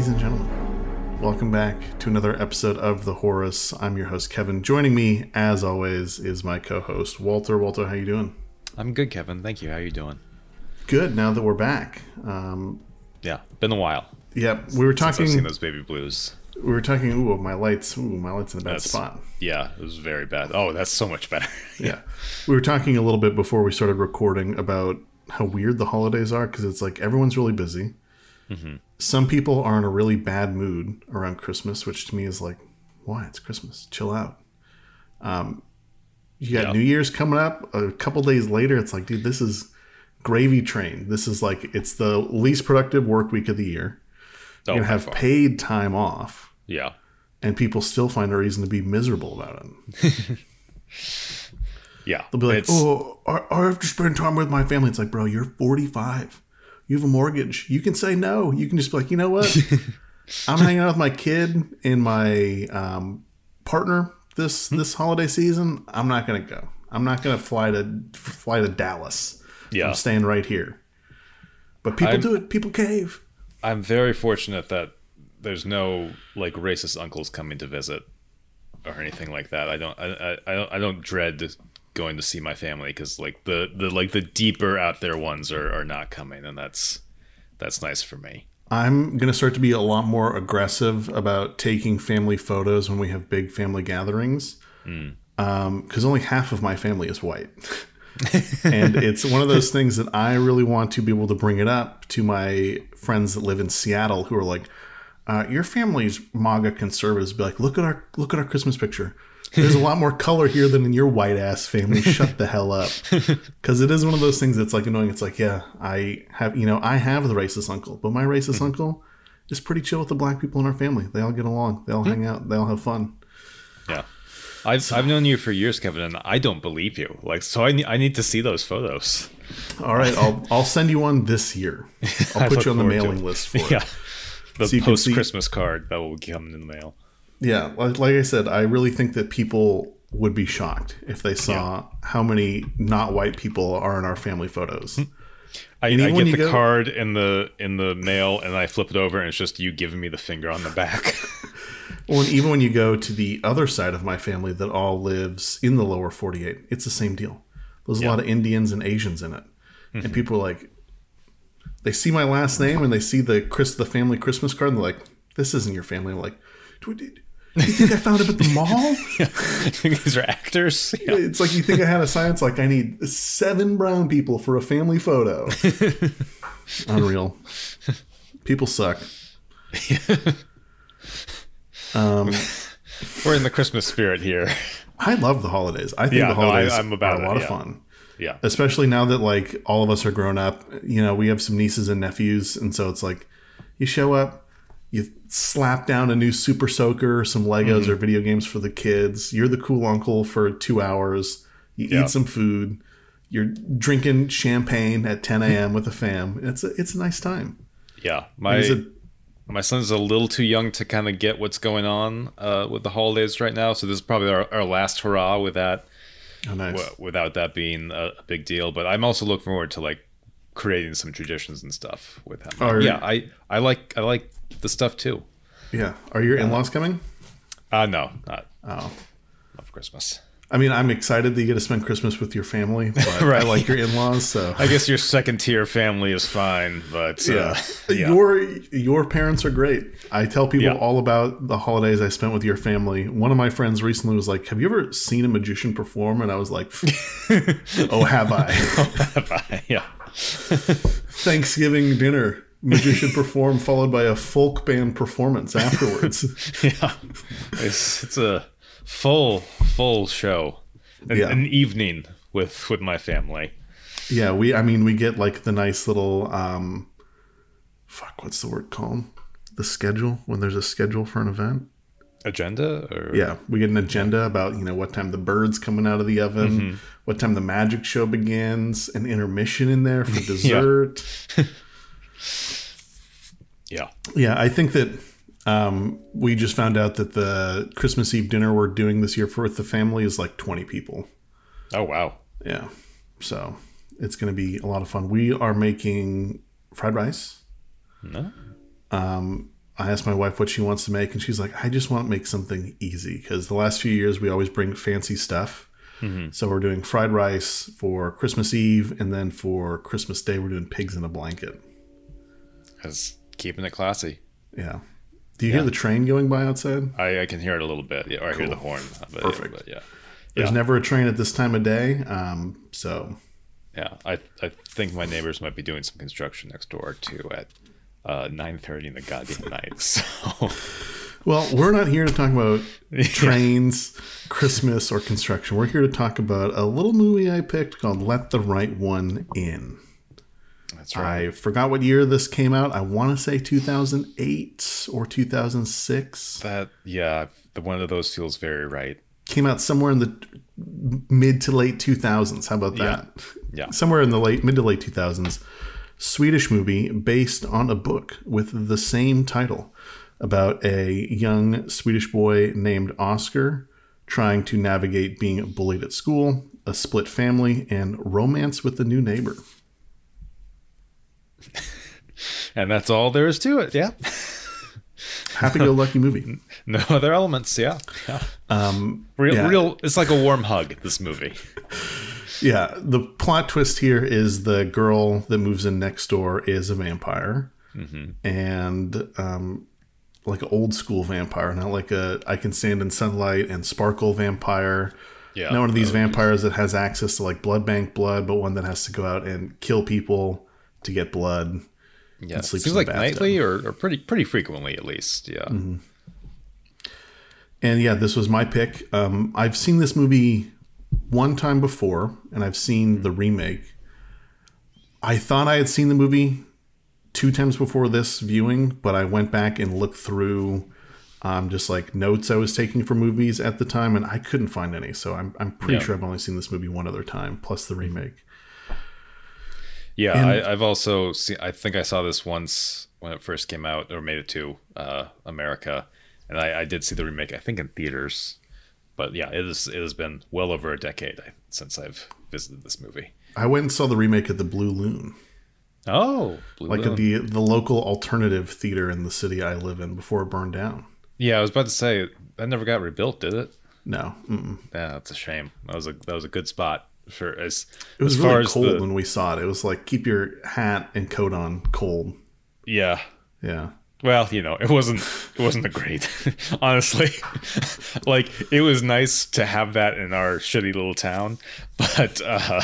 Ladies and gentlemen, welcome back to another episode of The Horus. I'm your host, Kevin. Joining me, as always, is my co-host, Walter. Walter, how you doing? I'm good, Kevin. Thank you. How you doing? Good, now that we're back. Um, Yeah, been a while. yeah, we were Since I've talking seen those baby blues. we were talking, ooh, my lights, ooh, my lights in a bad That's- spot. Yeah, it was very bad. Oh, that's so much better. Yeah. We were talking a little bit before we started recording about how weird the holidays are because it's like everyone's really busy. Some people are in a really bad mood around Christmas, which to me is like, why? It's Christmas. Chill out. Um, you got Yeah. New Year's coming up. A couple days later, it's like, dude, this is gravy train. This is like, it's the least productive work week of the year. Oh, You're going to have far. paid time off, Yeah. and people still find a reason to be miserable about it. Yeah. They'll be like, "Oh, I, I have to spend time with my family." It's like, bro, you're 45. You have a mortgage. You can say no. You can just be like, you know what? I'm hanging out with my kid and my um, partner this this holiday season. I'm not gonna go. I'm not gonna fly to fly to Dallas. Yeah. I'm staying right here. But people I'm- do it. People cave. I'm very fortunate that there's no like racist uncles coming to visit or anything like that. I don't. I, I, I don't. I don't dread going to see my family because like the the like the deeper out there ones are are not coming, and that's that's nice for me. I'm going to start to be a lot more aggressive about taking family photos when we have big family gatherings. Because only half of my family is white. and it's one of those things that I really want to be able to bring it up to my friends that live in Seattle who are like, uh, your family's MAGA conservatives. Be like, look at our look at our Christmas picture. There's a lot more color here than in your white ass family. Shut the hell up. Because it is one of those things that's like annoying. It's like, yeah, I have, you know, I have the racist uncle, but my racist mm-hmm. uncle is pretty chill with the black people in our family. They all get along. They all hmm. hang out. They all have fun. Yeah. I've, I've known you for years, Kevin, and I don't believe you. Like, so I need, I need to see those photos. All right, I'll I'll send you one this year. I'll put you on the mailing list for it. Yeah. The So you can see- post Christmas card that will come in the mail. Yeah, like, like I said, I really think that people would be shocked if they saw how many not white people are in our family photos. Hmm. I, I get the go- card in the in the mail and I flip it over and it's just you giving me the finger on the back. Well, and even when you go to the other side of my family that all lives in the lower 48, it's the same deal. There's a lot of Indians and Asians in it. And mm-hmm. people are like, they see my last name and they see the Chris, the family Christmas card, and they're like, this isn't your family. I'm like, do, do, do you think I found it at the mall? You think these are actors. Yeah. It's like you think I had a sign. It's like I need seven brown people for a family photo. Unreal. People suck. Um, We're in the Christmas spirit here. I love the holidays. I think Yeah, the no, I- holidays I'm about are a it, lot of fun. Yeah. Especially now that like all of us are grown up. You know, we have some nieces and nephews, and so it's like you show up, slap down a new Super Soaker, some Legos Mm-hmm. or video games for the kids. You're the cool uncle for two hours. You Yeah. eat some food. You're drinking champagne at 10 a.m. with the fam. It's a, it's a nice time. Yeah. My it- my son's a little too young to kind of get what's going on uh, with the holidays right now. So this is probably our, our last hurrah with that. Oh, nice. w- without that being a, a big deal. But I'm also looking forward to like creating some traditions and stuff with him. Oh, yeah, I I like I like the stuff too. Yeah. Are your in-laws coming? Uh no, not Oh. not for Christmas. I mean, I'm excited that you get to spend Christmas with your family, but I Right. like your in-laws, so I guess your second tier family is fine, but uh, yeah. yeah. Your your parents are great. I tell people Yeah. all about the holidays I spent with your family. One of my friends recently was like, "Have you ever seen a magician perform?" And I was like, "Oh, have I?" "Oh, have I?" yeah, Thanksgiving dinner, magician perform followed by a folk band performance afterwards. yeah. It's it's a full full show, an, Yeah. an evening with with my family. yeah, we. I mean, we get like the nice little um, fuck. What's the word called? The schedule when there's a schedule for an event. Agenda or Yeah, we get an agenda about you know what time the bird's coming out of the oven, Mm-hmm. what time the magic show begins, an intermission in there for dessert. yeah. yeah. I think that um, we just found out that the Christmas Eve dinner we're doing this year for with the family is like twenty people. Oh wow. Yeah, so it's going to be a lot of fun. We are making fried rice. No. Um, I asked my wife what she wants to make, and she's like, I just want to make something easy because the last few years we always bring fancy stuff. So we're doing fried rice for Christmas Eve, and then for Christmas Day we're doing pigs in a blanket. Because keeping it classy. Yeah. Do you hear the train going by outside? I, I can hear it a little bit. Yeah, or I hear the horn. But, Perfect. But yeah. There's Yeah. never a train at this time of day, um, so Yeah. I, I think my neighbors might be doing some construction next door too at uh, 9.30 in the goddamn night. So, Well, we're not here to talk about trains, Christmas, or construction. We're here to talk about a little movie I picked called Let the Right One In. That's right. I forgot what year this came out. I want to say 2008 or 2006. That, yeah, the one of those feels very right. Came out somewhere in the mid to late 2000s. How about that? Yeah. Somewhere in the late mid to late 2000s. Swedish movie based on a book with the same title about a young Swedish boy named Oscar trying to navigate being bullied at school, a split family, and romance with a new neighbor. And that's all there is to it. Yeah. Happy go lucky movie. No other elements. Yeah. yeah. Um, Real, Yeah. real. It's like a warm hug. This movie. Yeah, the plot twist here is the girl that moves in next door is a vampire, and um, like an old school vampire, not like a I can stand in sunlight and sparkle vampire. Yeah. not one of these vampires that has access to like blood bank blood, but one that has to go out and kill people to get blood. Yeah. It sleeps seems like bathtub. nightly or, or pretty pretty frequently at least. Yeah. And yeah, this was my pick. Um, I've seen this movie one time before, and I've seen the remake. I thought I had seen the movie two times before this viewing, but I went back and looked through um, just like notes I was taking for movies at the time, and I couldn't find any. So I'm, I'm pretty Yeah. sure I've only seen this movie one other time, plus the remake. Yeah, And- I, I've also seen. I think I saw this once when it first came out, or made it to uh, America, and I, I did see the remake. I think in theaters, but yeah, it is. It has been well over a decade since I've visited this movie. I went and saw the remake at the Blue Loon, Oh, Blue like Loon. the the local alternative theater in the city I live in before it burned down. yeah, I was about to say that never got rebuilt, did it? No, mm-mm. Yeah, that's a shame. That was a that was a good spot for as It was as really cold the when we saw it. It was like keep your hat and coat on cold. yeah. Yeah. Well, you know, it wasn't it wasn't a great honestly. like it was nice to have that in our shitty little town, but uh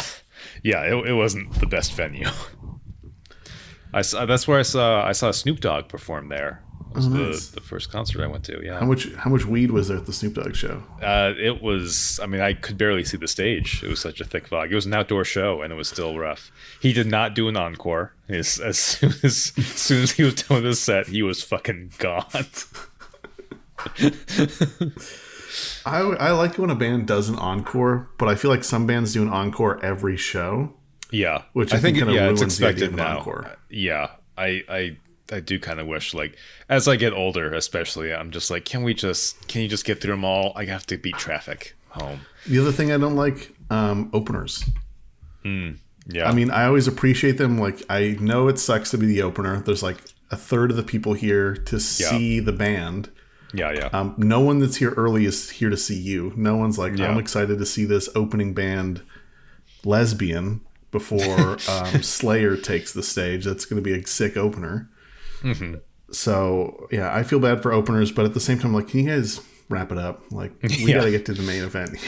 yeah, it, it wasn't the best venue. I saw, that's where I saw I saw Snoop Dogg perform there. It was Oh, nice. the, the first concert I went to. Yeah. How Yeah, much how much weed was there at the Snoop Dogg show? uh, it was. I mean, I could barely see the stage. It was such a thick fog. It was an outdoor show, and it was still rough. He did not do an encore. As, as soon as, as soon as he was done with his set, he was fucking gone. I I like when a band does an encore, but I feel like some bands do an encore every show. Yeah, Which I think kinda yeah, it's ruins the idea expected of an now. encore. Yeah, I I I do kind of wish like as I get older, especially, I'm just like, can we just can you just get through them all? I have to beat traffic home. The other thing I don't like um, openers. Yeah, I mean, I always appreciate them. Like I know it sucks to be the opener. There's like a third of the people here to see the band. yeah, yeah, Um, no one that's here early is here to see you. No one's like, Yeah. I'm excited to see this opening band lesbian before um, Slayer takes the stage. That's going to be a sick opener. Mm-hmm. So, yeah, I feel bad for openers, but at the same time, like, can you guys wrap it up? Like, we Yeah. got to get to the main event.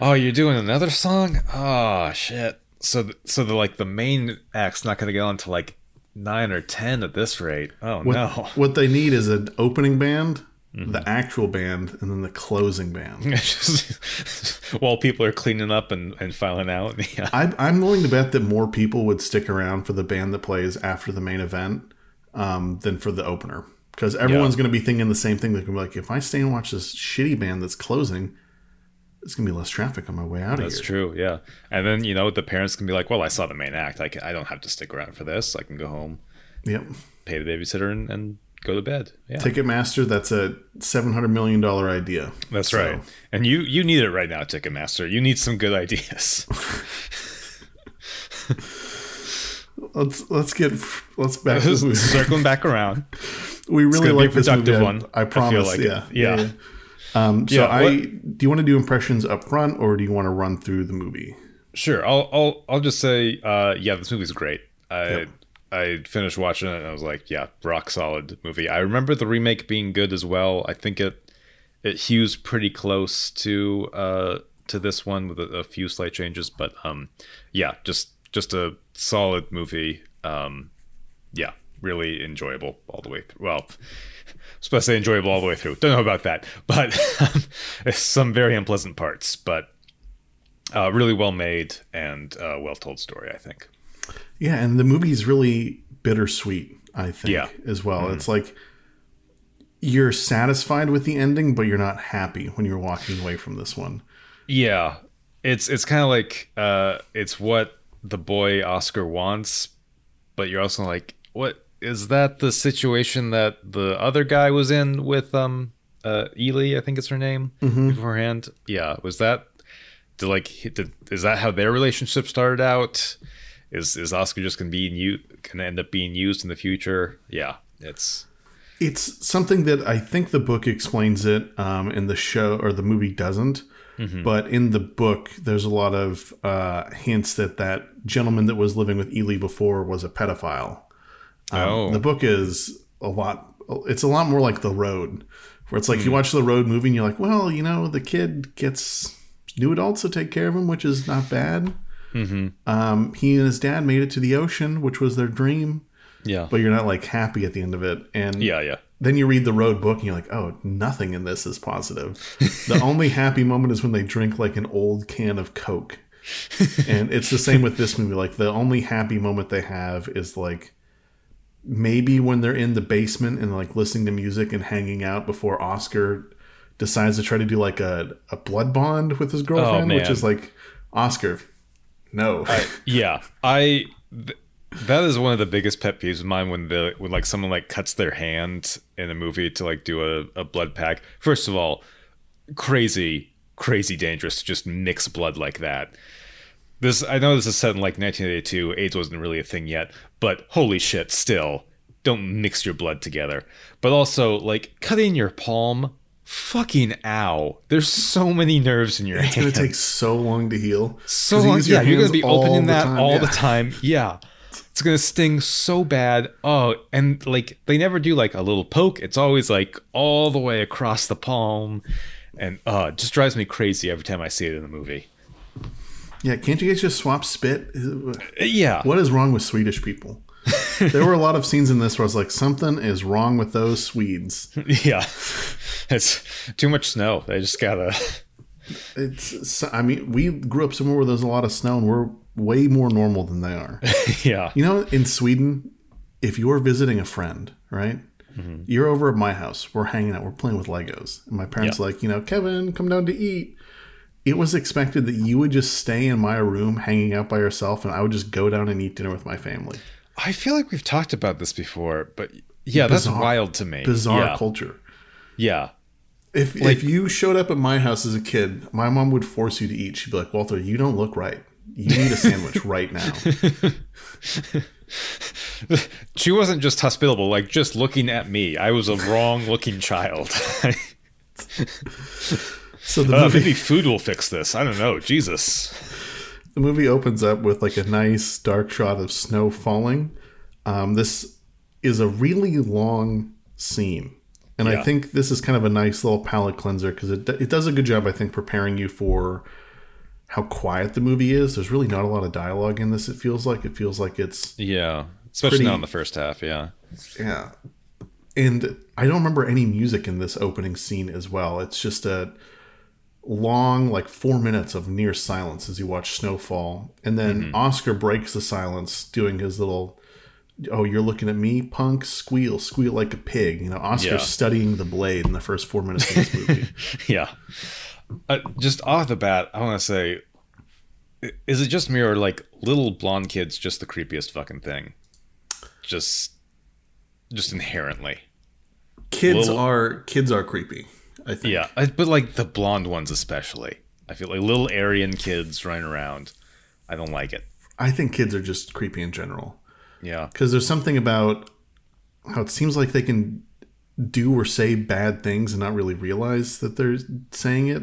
Oh, you're doing another song? Oh shit. So th- so the like the main act's not gonna get on to like nine or ten at this rate. Oh What, no. what they need is an opening band, Mm-hmm. the actual band, and then the closing band. While people are cleaning up and, and filing out. Yeah. I, I'm willing to bet that more people would stick around for the band that plays after the main event um, than for the opener. Because everyone's going to be thinking the same thing. They're going to be like, if I stay and watch this shitty band that's closing, it's going to be less traffic on my way out That's of here. That's true, yeah. And then, you know, the parents can be like, well, I saw the main act. I, can, I don't have to stick around for this. I can go home, Yep. pay the babysitter, and, and go to bed. Yeah. Ticketmaster, that's a $700 million idea. That's So, right. And you you need it right now, Ticketmaster. You need some good ideas. Let's let's get let's back movie. Circling back around. we really gonna be a like this movie. productive I- one. I, I feel promise. like it. yeah, Yeah. Um, so Yeah, I what- do you want to do impressions up front or do you want to run through the movie? Sure. I'll I'll I'll just say, uh, yeah, this movie's great. I Yep. I finished watching it and I was like, yeah, rock solid movie. I remember the remake being good as well. I think it it hews pretty close to uh to this one with a, a few slight changes, but um, yeah, just just a solid movie. Um, yeah, really enjoyable all the way through. Well. Supposed to say enjoyable all the way through. Don't know about that, but some very unpleasant parts. But uh, really well made and uh, well told story, I think. Yeah, and the movie is really bittersweet, I think, Yeah. as well. It's like you're satisfied with the ending, but you're not happy when you're walking away from this one. Yeah, it's it's kind of like uh, it's what the boy Oscar wants, but you're also like, what is that the situation that the other guy was in with um uh Eli, I think it's her name beforehand. Yeah, was that did like did, is that how their relationship started out? Is is Oscar just gonna be you gonna end up being used in the future? Yeah, it's It's something that I think the book explains it, um, and the show or the movie doesn't. But in the book, there's a lot of uh, hints that that gentleman that was living with Eli before was a pedophile. Um, Oh. The book is a lot. It's a lot more like The Road, where it's like you watch the Road movie and you're like, well, you know, the kid gets new adults to take care of him, which is not bad. Um, he and his dad made it to the ocean, which was their dream, yeah, but you're not like happy at the end of it. And yeah, yeah. then you read the road book and you're like, oh, nothing in this is positive. the only happy moment is when they drink like an old can of Coke. and it's the same with this movie. Like the only happy moment they have is like maybe when they're in the basement and like listening to music and hanging out before Oscar decides to try to do like a, a blood bond with his oh, girlfriend, which is like Oscar. No. Yeah, I. Th- that is one of the biggest pet peeves of mine when the when like someone like cuts their hand in a movie to like do a, a blood pack. First of all, crazy, crazy dangerous to just mix blood like that. This I know this is set in like 1982. AIDS wasn't really a thing yet, but holy shit, still don't mix your blood together. But also like cutting your palm. Fucking ow! There's so many nerves in your it's hand. It's gonna take so long to heal. so long. use your Yeah, you're gonna be opening that time. all Yeah. the time. Yeah, it's gonna sting so bad. Oh, and like they never do like a little poke. It's always like all the way across the palm, and uh, just drives me crazy every time I see it in the movie. Yeah, can't you guys just swap spit? Yeah, What is wrong with Swedish people? there were a lot of scenes in this where I was like, something is wrong with those Swedes. yeah. It's too much snow. They just gotta. It's, I mean, we grew up somewhere where there's a lot of snow, and we're way more normal than they are. Yeah, You know, in Sweden, if you're visiting a friend, right? Mm-hmm. You're over at my house. We're hanging out. We're playing with Legos. And my parents Yeah. like, you know, Kevin, come down to eat. It was expected that you would just stay in my room hanging out by yourself, and I would just go down and eat dinner with my family. I feel like we've talked about this before, but yeah, that's wild to me. Bizarre Yeah. culture. Yeah. If if you showed up at my house as a kid, my mom would force you to eat. She'd be like, "Walter, you don't look right. You need a sandwich right now." She wasn't just hospitable, like just looking at me. I was a wrong looking child. So the Uh, movie maybe food will fix this. I don't know. Jesus. the movie opens up with like a nice dark shot of snow falling. Um, this is a really long scene, and I think this is kind of a nice little palate cleanser because it it does a good job, I think, preparing you for how quiet the movie is. There's really not a lot of dialogue in this. It feels like it feels like it's Yeah. Especially Pretty- not in the first half. Yeah. Yeah. And I don't remember any music in this opening scene as well. It's just a long, like four minutes of near silence as you watch snowfall. And then Oscar breaks the silence doing his little, oh, you're looking at me, punk, squeal, squeal like a pig. You know, Oscar's Yeah. studying the blade in the first four minutes of this movie. Yeah. Uh, just off the bat, I want to say, is it just me or like little blonde kids just the creepiest fucking thing? Just, just inherently. kids Little- are kids are creepy. I think. Yeah. I, but like the blonde ones especially. I feel like little Aryan kids running around. I don't like it. I think kids are just creepy in general. Yeah. because there's something about how it seems like they can do or say bad things and not really realize that they're saying it.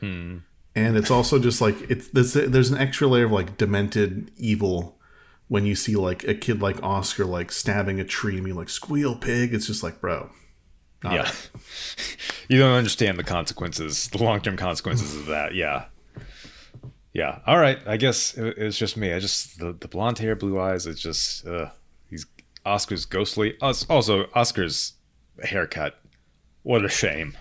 Hmm. And it's also just like it's there's, there's an extra layer of like demented evil when you see like a kid like Oscar like stabbing a tree and being like squeal pig. It's just like bro, not yeah. you don't understand the consequences, the long term consequences of that. Yeah. Yeah. All right. I guess it, it's just me. I just the, the blonde hair, blue eyes. It's just uh, he's Oscar's ghostly. Us- Also, Oscar's haircut. What a shame.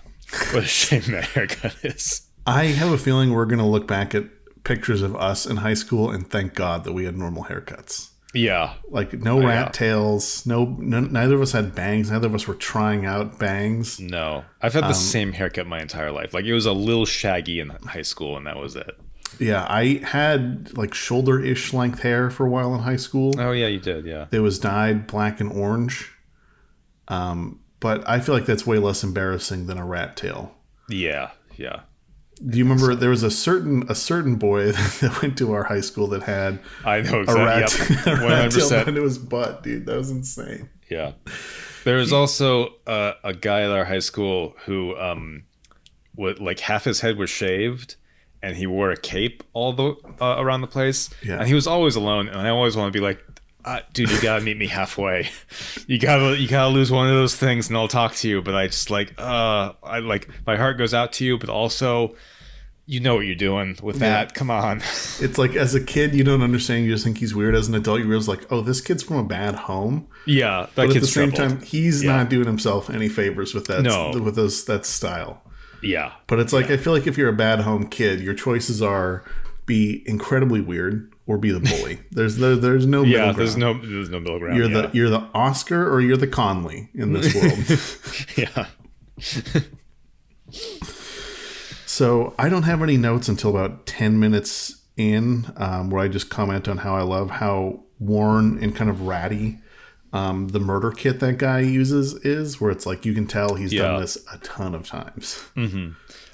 What a shame that haircut is. I have a feeling we're gonna look back at pictures of us in high school and thank God that we had normal haircuts. Yeah. Like no rat yeah. tails, no, no neither of us had bangs. Neither of us were trying out bangs. No. I've had the same haircut my entire life. Like it was a little shaggy in high school, and that was it. Yeah, I had like shoulder-ish length hair for a while in high school. Oh yeah, you did. Yeah. It was dyed black and orange. Um, but I feel like that's way less embarrassing than a rat tail. Yeah. Yeah. Do you remember there was a certain a certain boy that went to our high school that had I know a rat, exactly. Yep. a One rat hundred tail percent. into his butt, dude. That was insane. Yeah. There was also uh, a guy at our high school who, um, would, like half his head was shaved, and he wore a cape all the uh, around the place. Yeah. And he was always alone, and I always want to be like, uh, dude, you gotta meet me halfway. You gotta, you gotta lose one of those things, and I'll talk to you. But I just like, uh, I like my heart goes out to you, but also. You know what you're doing with that. Come on. It's like as a kid you don't understand, you just think he's weird. As an adult, you realize like, oh, this kid's from a bad home. yeah, But at the same troubled. time, he's Yeah. not doing himself any favors with that No. with those that style. Yeah. But it's like I feel like if you're a bad home kid, your choices are be incredibly weird or be the bully. there's there, there's no middle Yeah, ground. there's no there's no middle ground. you're yeah. the you're the Oscar or you're the Conny in this world. yeah. so I don't have any notes until about ten minutes in, um, where I just comment on how I love how worn and kind of ratty um, the murder kit that guy uses is, where it's like you can tell he's Yeah. done this a ton of times.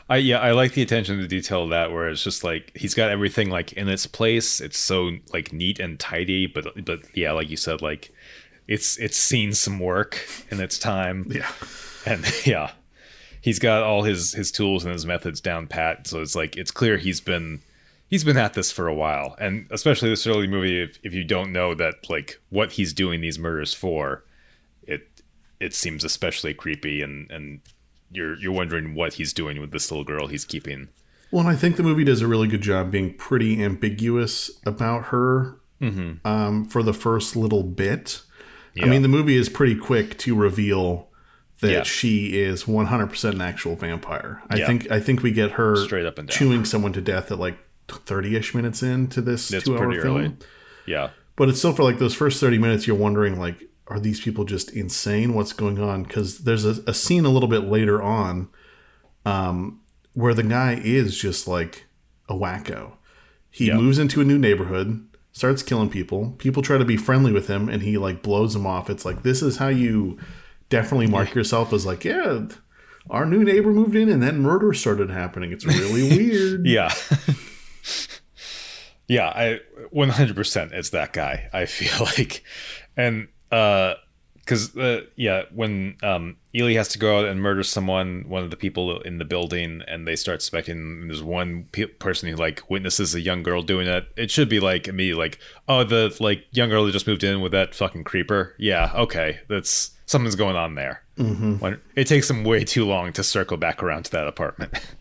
I yeah, I like the attention to detail of that where it's just like he's got everything like in its place. It's so like neat and tidy, but but yeah, like you said, like it's it's seen some work in its time. Yeah. And yeah. He's got all his his tools and his methods down pat. So it's like it's clear he's been he's been at this for a while. And especially this early movie, if, if you don't know that like what he's doing these murders for, it it seems especially creepy and and you're you're wondering what he's doing with this little girl he's keeping. Well, and I think the movie does a really good job being pretty ambiguous about her um, for the first little bit. I mean, the movie is pretty quick to reveal that Yeah. she is 100% an actual vampire. I Yeah. think I think we get her Straight up and down. chewing someone to death at like 30ish minutes into this two-hour film. early. Yeah. But it's still for like those first 30 minutes, you're wondering, like, are these people just insane? What's going on? Because there's a, a scene a little bit later on um, where the guy is just like a wacko. He Yeah. moves into a new neighborhood, starts killing people. People try to be friendly with him, and he like blows them off. It's like, this is how you definitely mark yourself as like, yeah, our new neighbor moved in, and then murder started happening. It's really weird. Yeah. yeah, I 100% it's that guy. I feel like and uh cuz uh, yeah, when um Eli has to go out and murder someone, one of the people in the building and they start suspecting there's one pe- person who like witnesses a young girl doing it. It should be like immediately like, "Oh, the like young girl that just moved in with that fucking creeper." Yeah, okay. That's something's going on there. Mm-hmm. When, it takes them way too long to circle back around to that apartment.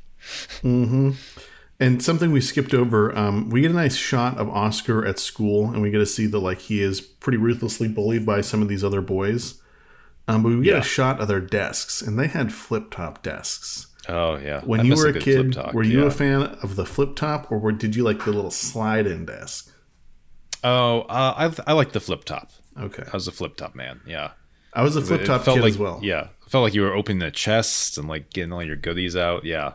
And something we skipped over, um, we get a nice shot of Oscar at school, and we get to see that like he is pretty ruthlessly bullied by some of these other boys. Um, but we get Yeah. a shot of their desks, and they had flip top desks. Oh yeah. When you were a kid, were you yeah. a fan of the flip top, or were, did you like the little slide in desk? Oh, uh, I I like the flip top. Okay, I was a flip top man. Yeah, I was a flip top kid like as well. yeah, felt like you were opening a chest and like getting all your goodies out. Yeah,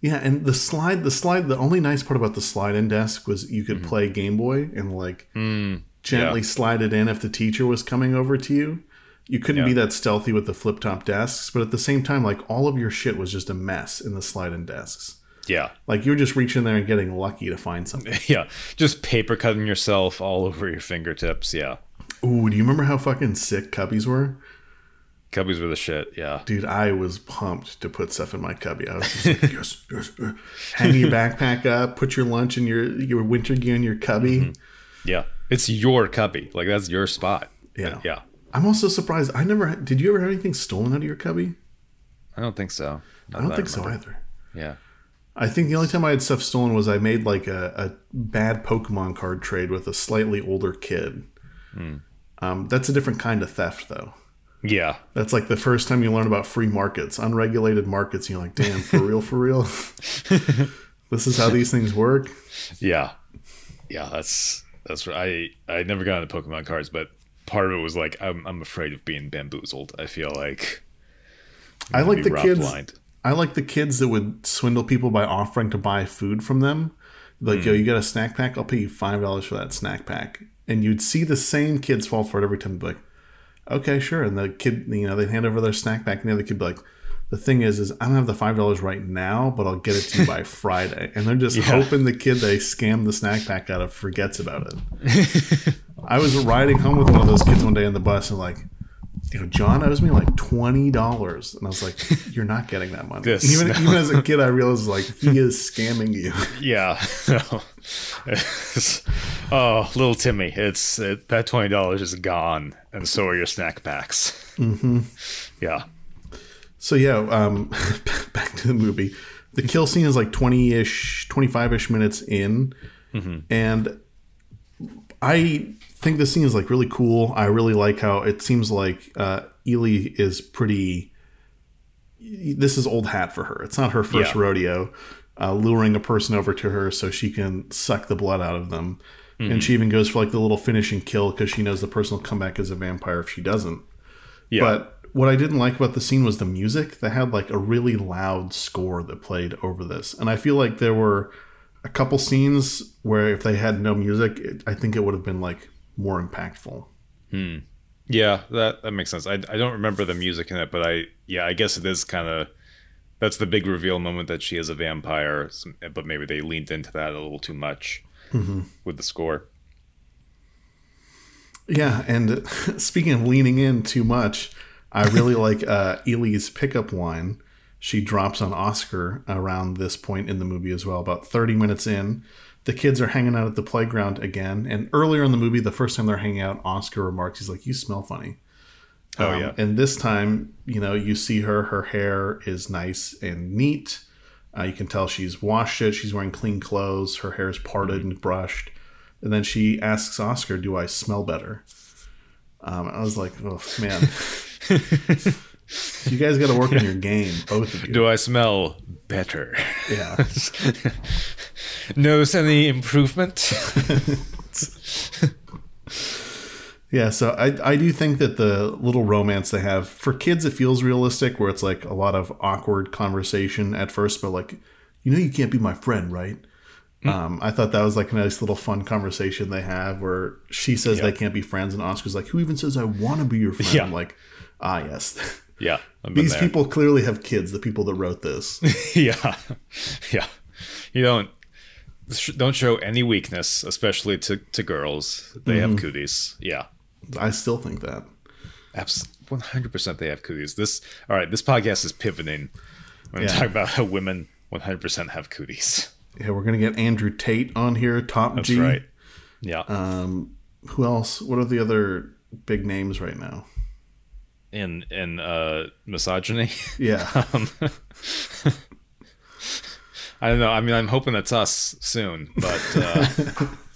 Yeah, and the slide, the slide, the only nice part about the slide in desk was you Mm-hmm. could play Game Boy and like gently yeah. slide it in if the teacher was coming over to you. You couldn't be that stealthy with the flip top desks, but at the same time, like all of your shit was just a mess in the slide in desks. yeah, Like you were just reaching there and getting lucky to find something. yeah. Just paper cutting yourself all over your fingertips. Yeah. Ooh, do you remember how fucking sick cubbies were? Cubbies were the shit. Yeah. Dude, I was pumped to put stuff in my cubby. I was just like, yes, yes, yes. Hang your backpack up, put your lunch in your your winter gear in your cubby. Mm-hmm. Yeah. It's your cubby. Like that's your spot. Yeah. Yeah. I'm also surprised. I never did. You ever have anything stolen out of your cubby? I don't think so. I don't think so either. Yeah. I think the only time I had stuff stolen was I made like a, a bad Pokemon card trade with a slightly older kid. Um, that's a different kind of theft, though. Yeah. That's like the first time you learn about free markets, unregulated markets. You're like, damn, for real, for real. this is how these things work. Yeah. Yeah. That's that's right. I I never got into Pokemon cards, but part of it was like I'm I'm afraid of being bamboozled. I feel like I like the kids. blind. I like the kids that would swindle people by offering to buy food from them. Like, yo, hmm. you got a snack pack? I'll pay you five dollars for that snack pack. And you'd see the same kids fall for it every time. Be like, okay, sure. And the kid, you know, they hand over their snack pack, and the other kid be like, the thing is, is I don't have the five dollars right now, but I'll get it to you by Friday. And they're just hoping the kid they scam the snack pack out of forgets about it. I was riding home with one of those kids one day on the bus, and like, you know, John owes me like twenty dollars, and I was like, "You're not getting that money." This- even even as a kid, I realized like he is scamming you. Yeah. No. Oh, little Timmy, it's it, that twenty dollars is gone, and so are your snack packs. Mm-hmm. Yeah. So yeah, um, back to the movie. The kill scene is like twenty ish, twenty five ish minutes in, and I think this scene is like really cool. I really like how it seems like uh, Eli is pretty. This is old hat for her. It's not her first Yeah. rodeo. Uh, luring a person over to her so she can suck the blood out of them, and she even goes for like the little finishing kill because she knows the person will come back as a vampire if she doesn't. Yeah. But what I didn't like about the scene was the music. They had like a really loud score that played over this. And I feel like there were a couple scenes where if they had no music, it, I think it would have been like more impactful. Hmm. Yeah, that that makes sense. I, I don't remember the music in it, but I yeah, I guess it is kind of that's the big reveal moment that she is a vampire. But maybe they leaned into that a little too much with the score. Yeah, and speaking of leaning in too much, I really like uh, Eli's pickup line. She drops on Oscar around this point in the movie as well. About 30 minutes in, the kids are hanging out at the playground again. And earlier in the movie, the first time they're hanging out, Oscar remarks, he's like, You smell funny. Oh Um, yeah, And this time, you know, you see her, her hair is nice and neat. Uh, you can tell she's washed it. She's wearing clean clothes. Her hair is parted and brushed. And then she asks Oscar, Do I smell better? Um, I was like, Oh, man. you guys got to work on your game, both of you. do I smell better? Yeah. Notice any improvement? Yeah, so I, I do think that the little romance they have for kids, it feels realistic, where it's like a lot of awkward conversation at first, but like, you know, you can't be my friend, right? Um, I thought that was like a nice little fun conversation they have where she says they can't be friends, and Oscar's like, "Who even says I want to be your friend?" Yeah. I'm like, ah, yes, yeah, these there. people clearly have kids. The people that wrote this, yeah, yeah. You don't don't show any weakness, especially to to girls. They have cooties. Yeah. I still think that. Absolutely. One hundred percent, they have cooties. This all right. This podcast is pivoting. When Yeah. we talk about how women one hundred percent have cooties. Yeah, we're gonna get Andrew Tate on here, top That's G. right. Yeah, Um, who else? What are the other big names right now? in in uh, misogyny. Yeah. um, I don't know. I mean, I'm hoping that's us soon, but uh,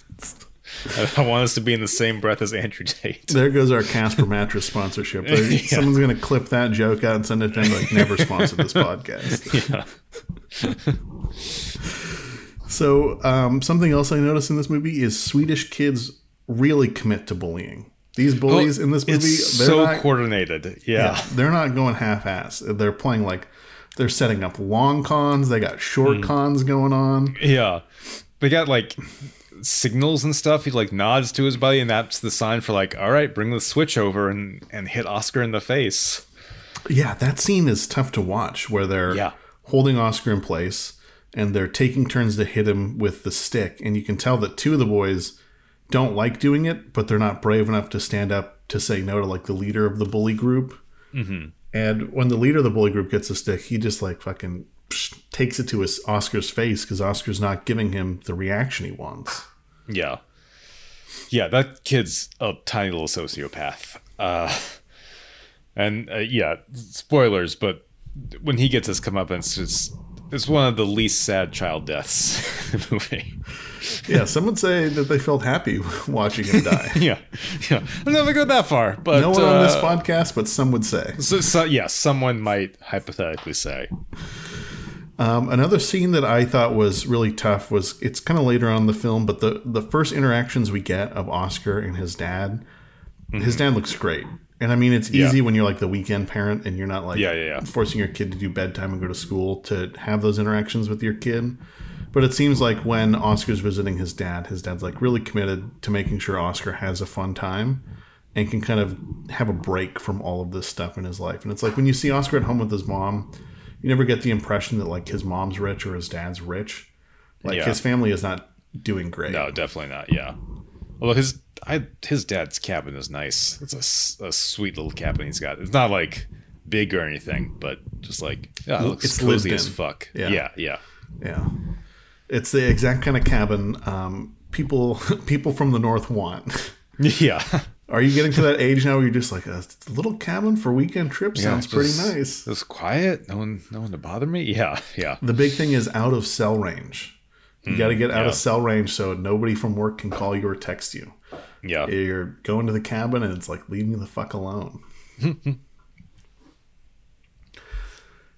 I, want us to be in the same breath as Andrew Tate. There goes our Casper mattress sponsorship. There- Someone's going to clip that joke out and send it to him like never sponsored this podcast. Yeah. So um, something else I noticed in this movie is Swedish kids really commit to bullying. These bullies in this movie, Oh, they're so not, coordinated. Yeah. yeah, they're not going half-ass. They're playing like they're setting up long cons. They got short Hmm. cons going on. Yeah. They got like signals and stuff. He like nods to his buddy, and that's the sign for like, all right, bring the switch over and and hit Oscar in the face. Yeah, that scene is tough to watch where they're Yeah. holding Oscar in place and they're taking turns to hit him with the stick. And you can tell that two of the boys don't like doing it, but they're not brave enough to stand up to say no to like the leader of the bully group. Mm-hmm. And when the leader of the bully group gets a stick, he just like fucking psh, takes it to his Oscar's face because Oscar's not giving him the reaction he wants. Yeah. Yeah, that kid's a tiny little sociopath. Uh, and uh, yeah, spoilers, but when he gets his comeuppance, it's it's one of the least sad child deaths in the movie. Yeah, some would say that they felt happy watching him die. yeah, yeah. I'm never go that far, but no one on this uh, podcast, but some would say. so, so, yeah, someone might hypothetically say. Um, another scene that I thought was really tough was it's kind of later on in the film, but the the first interactions we get of Oscar and his dad, his dad looks great. And I mean, it's Mm-hmm. Yeah. easy when you're like the weekend parent and you're not like Yeah, yeah, yeah. forcing your kid to do bedtime and go to school to have those interactions with your kid. But it seems like when Oscar's visiting his dad, his dad's like really committed to making sure Oscar has a fun time and can kind of have a break from all of this stuff in his life. And it's like when you see Oscar at home with his mom, you never get the impression that like his mom's rich or his dad's rich. Like Yeah. his family is not doing great. No, definitely not. Yeah. Although his I his dad's cabin is nice. It's a sweet little cabin he's got. It's not like big or anything, but just like yeah, it looks It's cozy as fuck. Yeah. Yeah, yeah. Yeah, it's the exact kind of cabin um, people people from the north want. Yeah. Are you getting to that age now where you're just like uh, a little cabin for weekend trip sounds pretty just- nice? It's quiet. No one no one to bother me. Yeah, yeah. The big thing is out of cell range. You got to mm, get out yeah. of cell range so nobody from work can call you or text you. Yeah. You're going to the cabin and it's like leave me the fuck alone.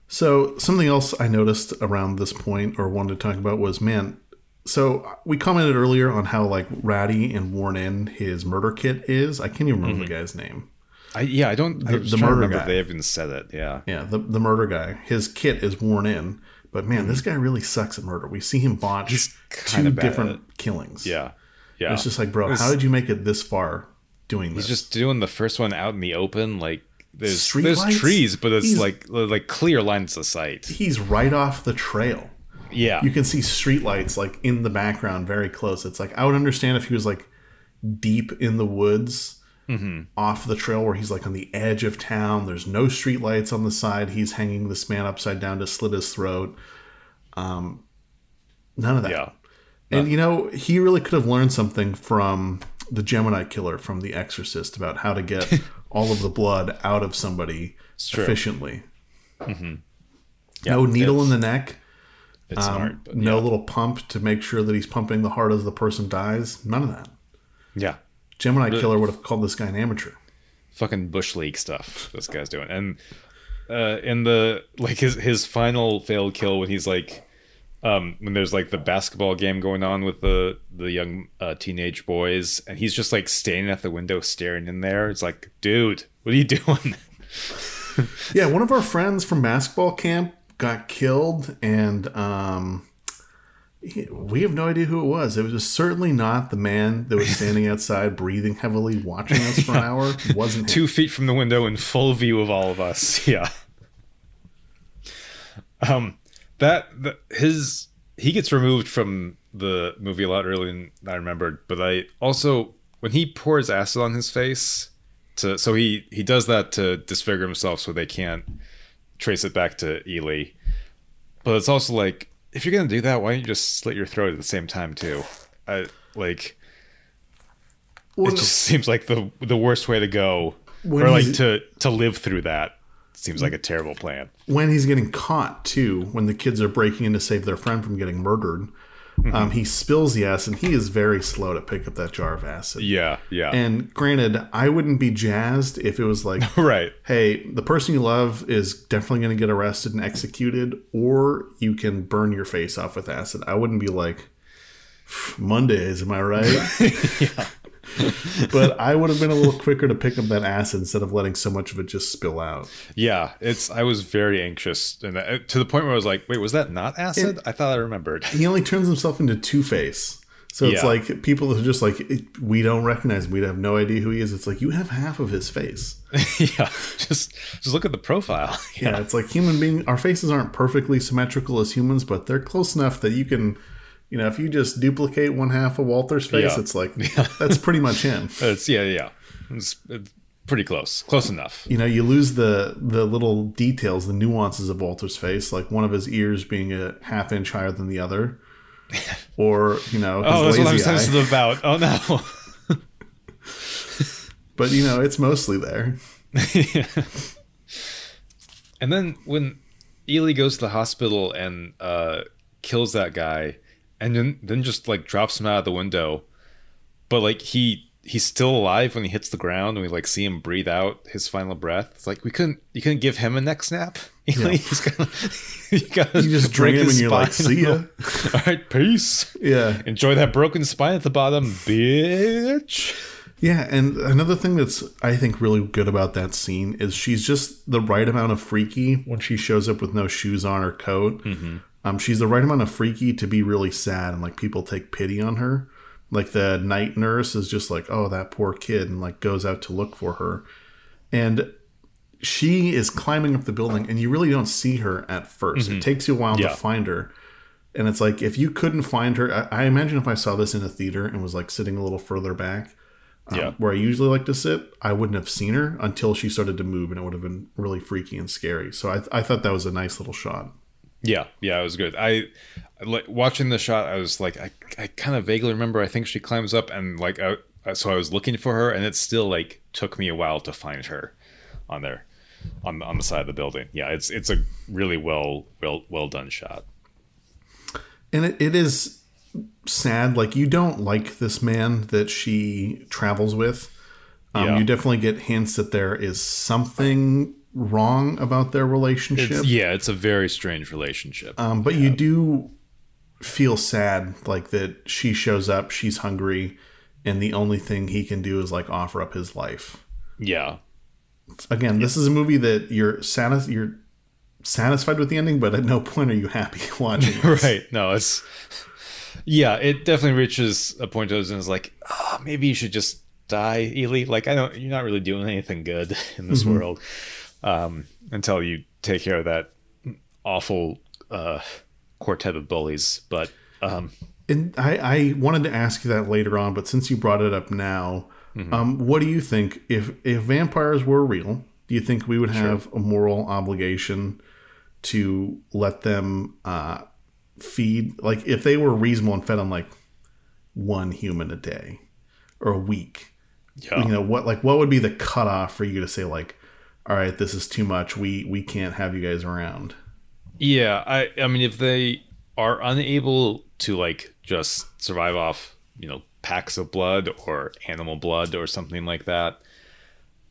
so something else I noticed around this point or wanted to talk about was man. So uh, we commented earlier on how like ratty and worn in his murder kit is. I can't even remember the mm-hmm. guy's name. I yeah, I don't The- was the murder guy. they even said it. Yeah. Yeah, the the murder guy. His kit is worn in, but man, this mm-hmm. guy really sucks at murder. We see him botch two kinda bad at different killings. Yeah. Yeah. It's just like, bro, how did you make it this far doing this? He's just doing the first one out in the open, like there's Street there's lights? trees, but it's He's- like like clear lines of sight. He's right off the trail. Yeah. You can see streetlights like in the background, very close. It's like I would understand if he was like deep in the woods, off the trail where he's like on the edge of town. There's no streetlights on the side. He's hanging this man upside down to slit his throat. Um, none of that. yeah. And you know, he really could have learned something from the Gemini killer from The Exorcist about how to get all of the blood out of somebody efficiently. Yeah, no needle in the neck, It's um, smart, but no little pump to make sure that he's pumping the heart as the person dies. None of that. yeah. Gemini killer would have called this guy an amateur. fucking bush league stuff this guy's doing and uh in the like his his final failed kill when he's like um when there's like the basketball game going on with the the young uh, teenage boys and he's just like standing at the window staring in there it's like dude what are you doing Yeah, one of our friends from basketball camp got killed, and um, he- we have no idea who it was. It was certainly not the man that was standing outside, breathing heavily, watching us for an hour. It wasn't him. two feet from the window in full view of all of us yeah um that the, his he gets removed from the movie a lot earlier than i remembered but i also when he pours acid on his face to so he he does that to disfigure himself so they can't trace it back to Eli. But it's also like if you're gonna do that why don't you just slit your throat at the same time too? I like Well, it just seems like the the worst way to go. When or like to to live through that seems like a terrible plan. When he's getting caught too, when the kids are breaking in to save their friend from getting murdered, Mm-hmm. um, he spills the acid. He is very slow to pick up that jar of acid. yeah yeah And granted, I wouldn't be jazzed if it was like, right hey, the person you love is definitely going to get arrested and executed, or you can burn your face off with acid. I wouldn't be like, Mondays, am I right? but I would have been a little quicker to pick up that acid instead of letting so much of it just spill out. yeah it's i was very anxious and uh, to the point where i was like wait was that not acid i thought i remembered He only turns himself into Two Face. So it's Yeah. like people are just like, we don't recognize him. We have no idea who he is. It's like, you have half of his face. yeah just just look at the profile Yeah, it's like human being. Our faces aren't perfectly symmetrical as humans, but they're close enough that you can, you know, if you just duplicate one half of Walter's face, Yeah. it's like that's pretty much him. it's yeah yeah it's, it's pretty close, close enough. You know, you lose the the little details, the nuances of Walter's face, like one of his ears being a half inch higher than the other, or you know, his Oh, that's what I'm sensitive about. Oh no. But you know, it's mostly there. And then when Eli goes to the hospital and uh, kills that guy, and then then just like drops him out of the window, but like he he's still alive when he hits the ground, and we like see him breathe out his final breath. It's like we couldn't you couldn't give him a neck snap. Yeah. he's got you got You just drink him and you're like, "See ya." All right, peace. Yeah, Enjoy that broken spine at the bottom, bitch. Yeah, and another thing that's I think really good about that scene is she's just the right amount of freaky when she shows up with no shoes on or coat. Mm-hmm. Um, she's the right amount of freaky to be really sad and like people take pity on her. Like the night nurse is just like, oh, that poor kid, and like goes out to look for her. And she is climbing up the building, and you really don't see her at 1st It takes you a while Yeah. to find her. And it's like if you couldn't find her, I, I imagine if I saw this in a theater and was like sitting a little further back, um, Yeah. where I usually like to sit, I wouldn't have seen her until she started to move, and it would have been really freaky and scary. So I, I thought that was a nice little shot. Yeah, yeah, it was good. I like watching the shot. I was like, I, I kind of vaguely remember. I think she climbs up and like, I, so I was looking for her, and it still like took me a while to find her on there, on on the side of the building. Yeah, it's it's a really well well well done shot. And it, it is sad. Like you don't like this man that she travels with. Um, Yeah. You definitely get hints that there is something wrong about their relationship. It's, yeah, it's a very strange relationship. Um, but you do feel sad, like that she shows up, she's hungry, and the only thing he can do is like offer up his life. yeah, Again, this is a movie that you're satis- you're satisfied with the ending, but at no point are you happy watching. it. right. No, it's yeah, it definitely reaches a point of it's like, oh, maybe you should just die, Eli. Like I don't, you're not really doing anything good in this world um, until you take care of that awful uh, quartet of bullies. But um, And I, I wanted to ask you that later on, but since you brought it up now, um, what do you think if if vampires were real? Do you think we would have a moral obligation to let them uh, feed? Like, if they were reasonable and fed on like one human a day or a week, yeah, you know what? Like, what would be the cutoff for you to say like, all right, this is too much. We we can't have you guys around. Yeah, I I mean if they are unable to like just survive off, you know, packs of blood or animal blood or something like that.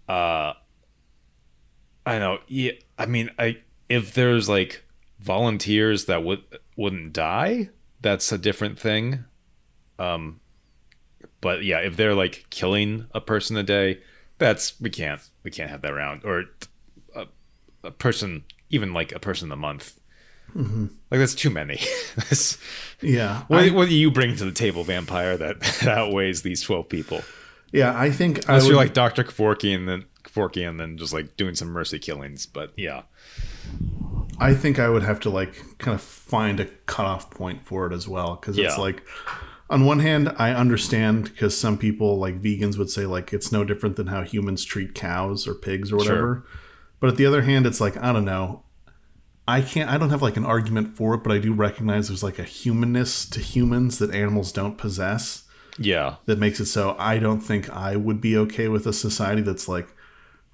Uh I know. Yeah, I mean, I if there's like volunteers that would wouldn't die, that's a different thing. Um but yeah, if they're like killing a person a day, that's we can't we can't have that around or a, a person even like a person a month mm-hmm. like that's too many. That's- Yeah, what, I- what do you bring to the table, vampire, that, that outweighs these twelve people? yeah. I think I Unless would, you're like Doctor Kevorkian and then Kevorkian and then just like doing some mercy killings. But yeah, I think I would have to like kind of find a cutoff point for it as well because it's Yeah. like on one hand I understand because some people like vegans would say like it's no different than how humans treat cows or pigs or whatever. But at the other hand it's like I don't know. I can't I don't have like an argument for it, but I do recognize there's like a humanness to humans that animals don't possess yeah, that makes it so I don't think I would be okay with a society that's like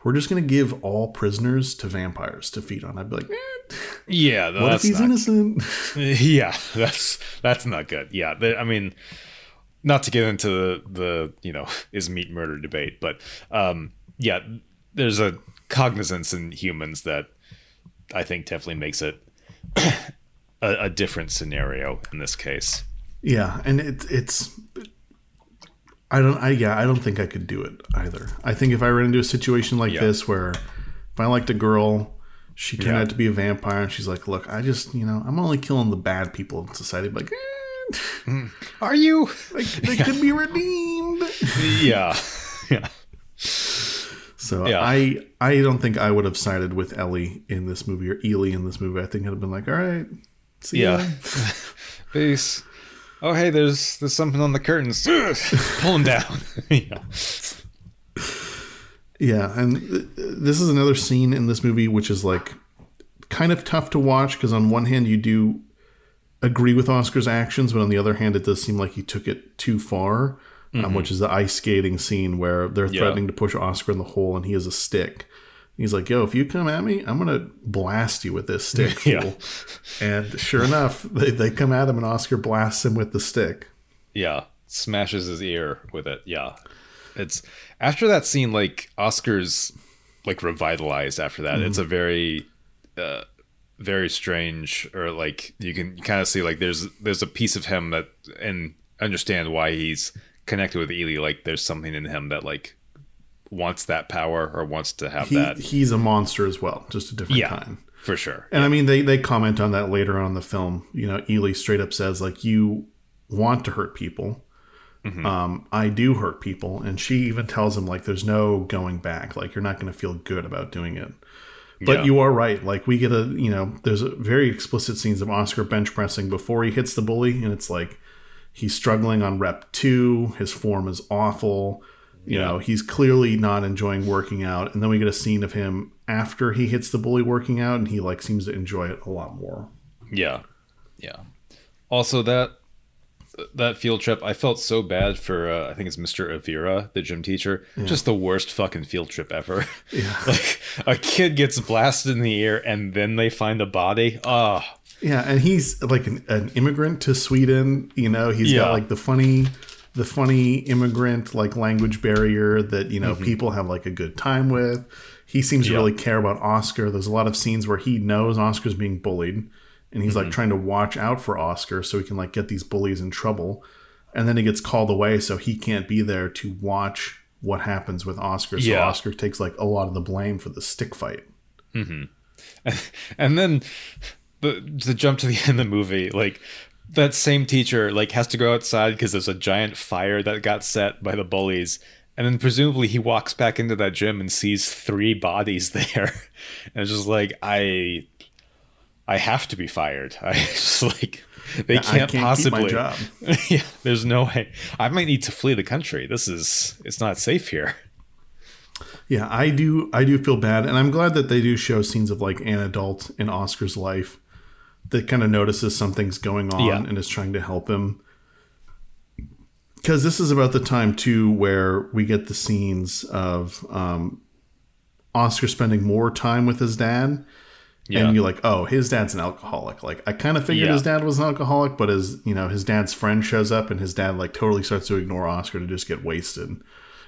we're just going to give all prisoners to vampires to feed on. I'd be like, eh, yeah. what if that's he's not, innocent? yeah, that's that's not good. Yeah, the- I mean, not to get into the, the you know is meat murder debate, but um, yeah, there's a cognizance in humans that I think definitely makes it a, a different scenario in this case. Yeah, and it, it's I don't I yeah, I don't think I could do it either. I think if I ran into a situation like Yeah. this where if I liked a girl, she turned Yeah. out to be a vampire and she's like, "Look, I just, you know, I'm only killing the bad people in society." But like, eh, Are you? like they could be redeemed. yeah, yeah. So Yeah. I I don't think I would have sided with Ellie in this movie or Eli in this movie. I think I'd have been like, "All right, see ya." Yeah. Peace. Oh hey, there's there's something on the curtains. Pull them down. yeah. Yeah, and th- this is another scene in this movie which is like kind of tough to watch because on one hand you do agree with Oscar's actions, but on the other hand it does seem like he took it too far, um, which is the ice skating scene where they're Yeah. threatening to push Oscar in the hole and he has a stick. He's like, "Yo, if you come at me, I'm gonna blast you with this stick." Yeah. And sure enough, they, they come at him and Oscar blasts him with the stick. Yeah, smashes his ear with it. Yeah, it's after that scene, like Oscar's like revitalized after that. It's a very, uh, very strange, or like you can kind of see like there's there's a piece of him that and understand why he's connected with Eli. Like there's something in him that like wants that power or wants to have He, that. he's a monster as well, just a different Yeah, kind. for sure. And I mean, they they comment on that later on in the film. You know, Eli straight up says like, "You want to hurt people. Mm-hmm. Um, I do hurt people." And she even tells him like, "There's no going back. Like, you're not going to feel good about doing it." But Yeah. you are right. Like, we get a you know, there's a very explicit scenes of Oscar bench pressing before he hits the bully, and it's like he's struggling on rep two. His form is awful. You Yeah. know, he's clearly not enjoying working out. And then we get a scene of him after he hits the bully working out, and he like seems to enjoy it a lot more. Yeah, yeah. Also, that that field trip, I felt so bad for. Uh, I think it's Mr. Ávila, the gym teacher. Just the worst fucking field trip ever. Yeah. like a kid gets blasted in the ear, and then they find a body. Oh, Yeah, and he's like an, an immigrant to Sweden. You know, he's Yeah. got like the funny, the funny immigrant like language barrier that you know people have like a good time with. He seems to Mm-hmm. Really care about Oscar. There's a lot of scenes where he knows Oscar's being bullied, and he's Mm-hmm. like trying to watch out for Oscar so he can like get these bullies in trouble. And then he gets called away, so he can't be there to watch what happens with Oscar. So Yeah. Oscar takes like a lot of the blame for the stick fight. and then the to jump to the end of the movie, like that same teacher like has to go outside because there's a giant fire that got set by the bullies. And then presumably he walks back into that gym and sees three bodies there. And it's just like I I have to be fired. I just like they can't, can't possibly keep my job. yeah, there's no way. I might need to flee the country. This is it's not safe here. Yeah, I do. I do feel bad, and I'm glad that they do show scenes of like an adult in Oscar's life that kind of notices something's going on Yeah. and is trying to help him. Because this is about the time too where we get the scenes of um, Oscar spending more time with his dad, Yeah. and you're like, oh, his dad's an alcoholic. Like I kind of figured Yeah. his dad was an alcoholic, but as you know, his dad's friend shows up, and his dad like totally starts to ignore Oscar to just get wasted.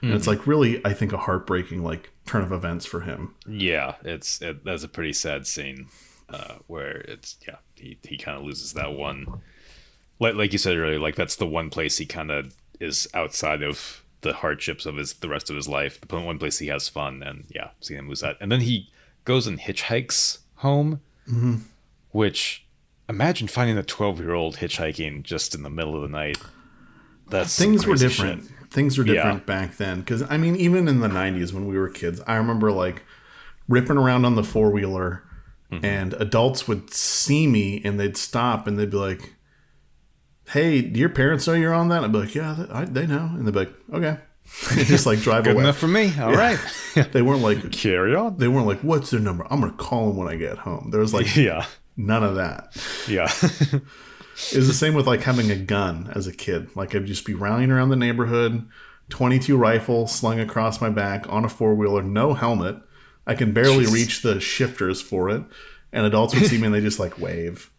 And it's like really, I think, a heartbreaking like turn of events for him. Yeah, it's it, that's a pretty sad scene uh, where it's yeah he, he kind of loses that one like like you said earlier like that's the one place he kind of is outside of the hardships of his the rest of his life the one place he has fun and yeah seeing him lose that and then he goes and hitchhikes home which imagine finding a 12 year old hitchhiking just in the middle of the night that's Things were different. shit. Things were Yeah. different back then. Because I mean, even in the '90s when we were kids, I remember like ripping around on the four wheeler, Mm-hmm. and adults would see me and they'd stop and they'd be like, "Hey, do your parents know you're on that?" I'd be like, "Yeah, they, I, they know," and they'd be like, "Okay," and just like drive good away. enough for me all right They weren't like carry on they weren't like, "What's their number?" I'm gonna call them when I get home. There was like yeah none of that. yeah It was the same with like having a gun as a kid. Like I'd just be rallying around the neighborhood, 22 rifle slung across my back on a four wheeler, no helmet. I can barely reach the shifters for it, and adults would see me and they just like wave.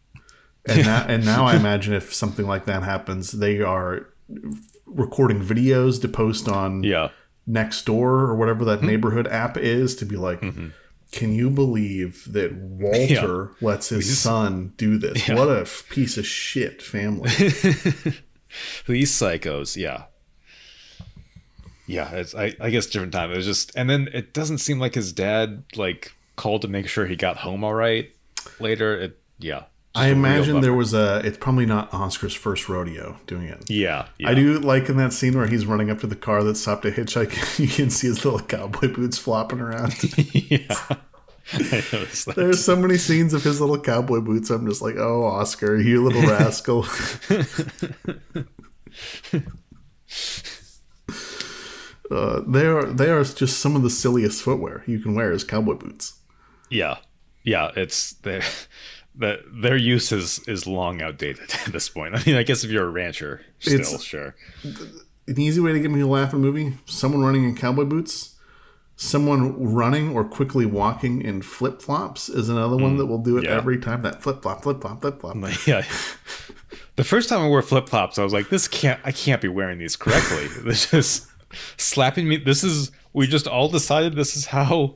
And now, and now I imagine if something like that happens, they are recording videos to post on yeah. Nextdoor or whatever that mm-hmm. neighborhood app is to be like, mm-hmm. can you believe that Walter lets his son do this? What a f- piece of shit family. These psychos, yeah. Yeah, it's I, I guess different time. It was just and then it doesn't seem like his dad like called to make sure he got home all right later. It yeah. I imagine there was a. It's probably not Oscar's first rodeo doing it. Yeah, yeah. I do like in that scene where he's running up to the car that stopped to hitchhike. You can see his little cowboy boots flopping around. yeah. I noticed that. There's so many scenes of his little cowboy boots. I'm just like, oh, Oscar, you little rascal. Uh, they are they are just some of the silliest footwear you can wear as cowboy boots. Yeah, yeah. It's their that their use is is long outdated at this point. I mean, I guess if you're a rancher, still It's- sure. An easy way to get me to laugh in a movie: someone running in cowboy boots, someone running or quickly walking in flip flops is another one that will do it yeah. every time. That flip flop, flip flop, flip flop. Yeah. The first time I wore flip flops, I was like, "This can't. I can't be wearing these correctly." This just slapping me. This is. We just all decided this is how.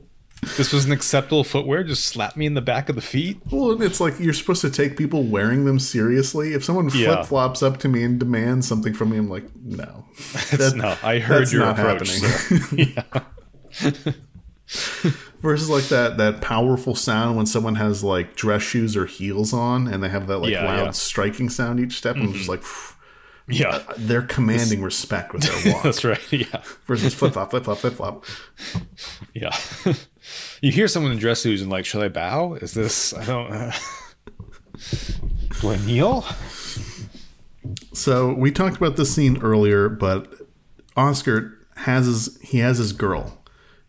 This was an acceptable footwear. Just slap me in the back of the feet. Well, and it's like you're supposed to take people wearing them seriously. If someone Yeah. flip flops up to me and demands something from me, I'm like, no. That's, no, I heard your not approach. happening. Versus like that that powerful sound when someone has like dress shoes or heels on and they have that like Yeah, loud yeah. Mm-hmm. striking sound each step. I'm just like, phew. Yeah, they're commanding respect with their walk. that's right. Yeah, Versus flip flop, flip flop, flip flop. yeah. you hear someone in dress shoes and like, should I bow? Is this? I don't. Uh... Do I kneel? So we talked about this scene earlier, but Oscar has his he has his girl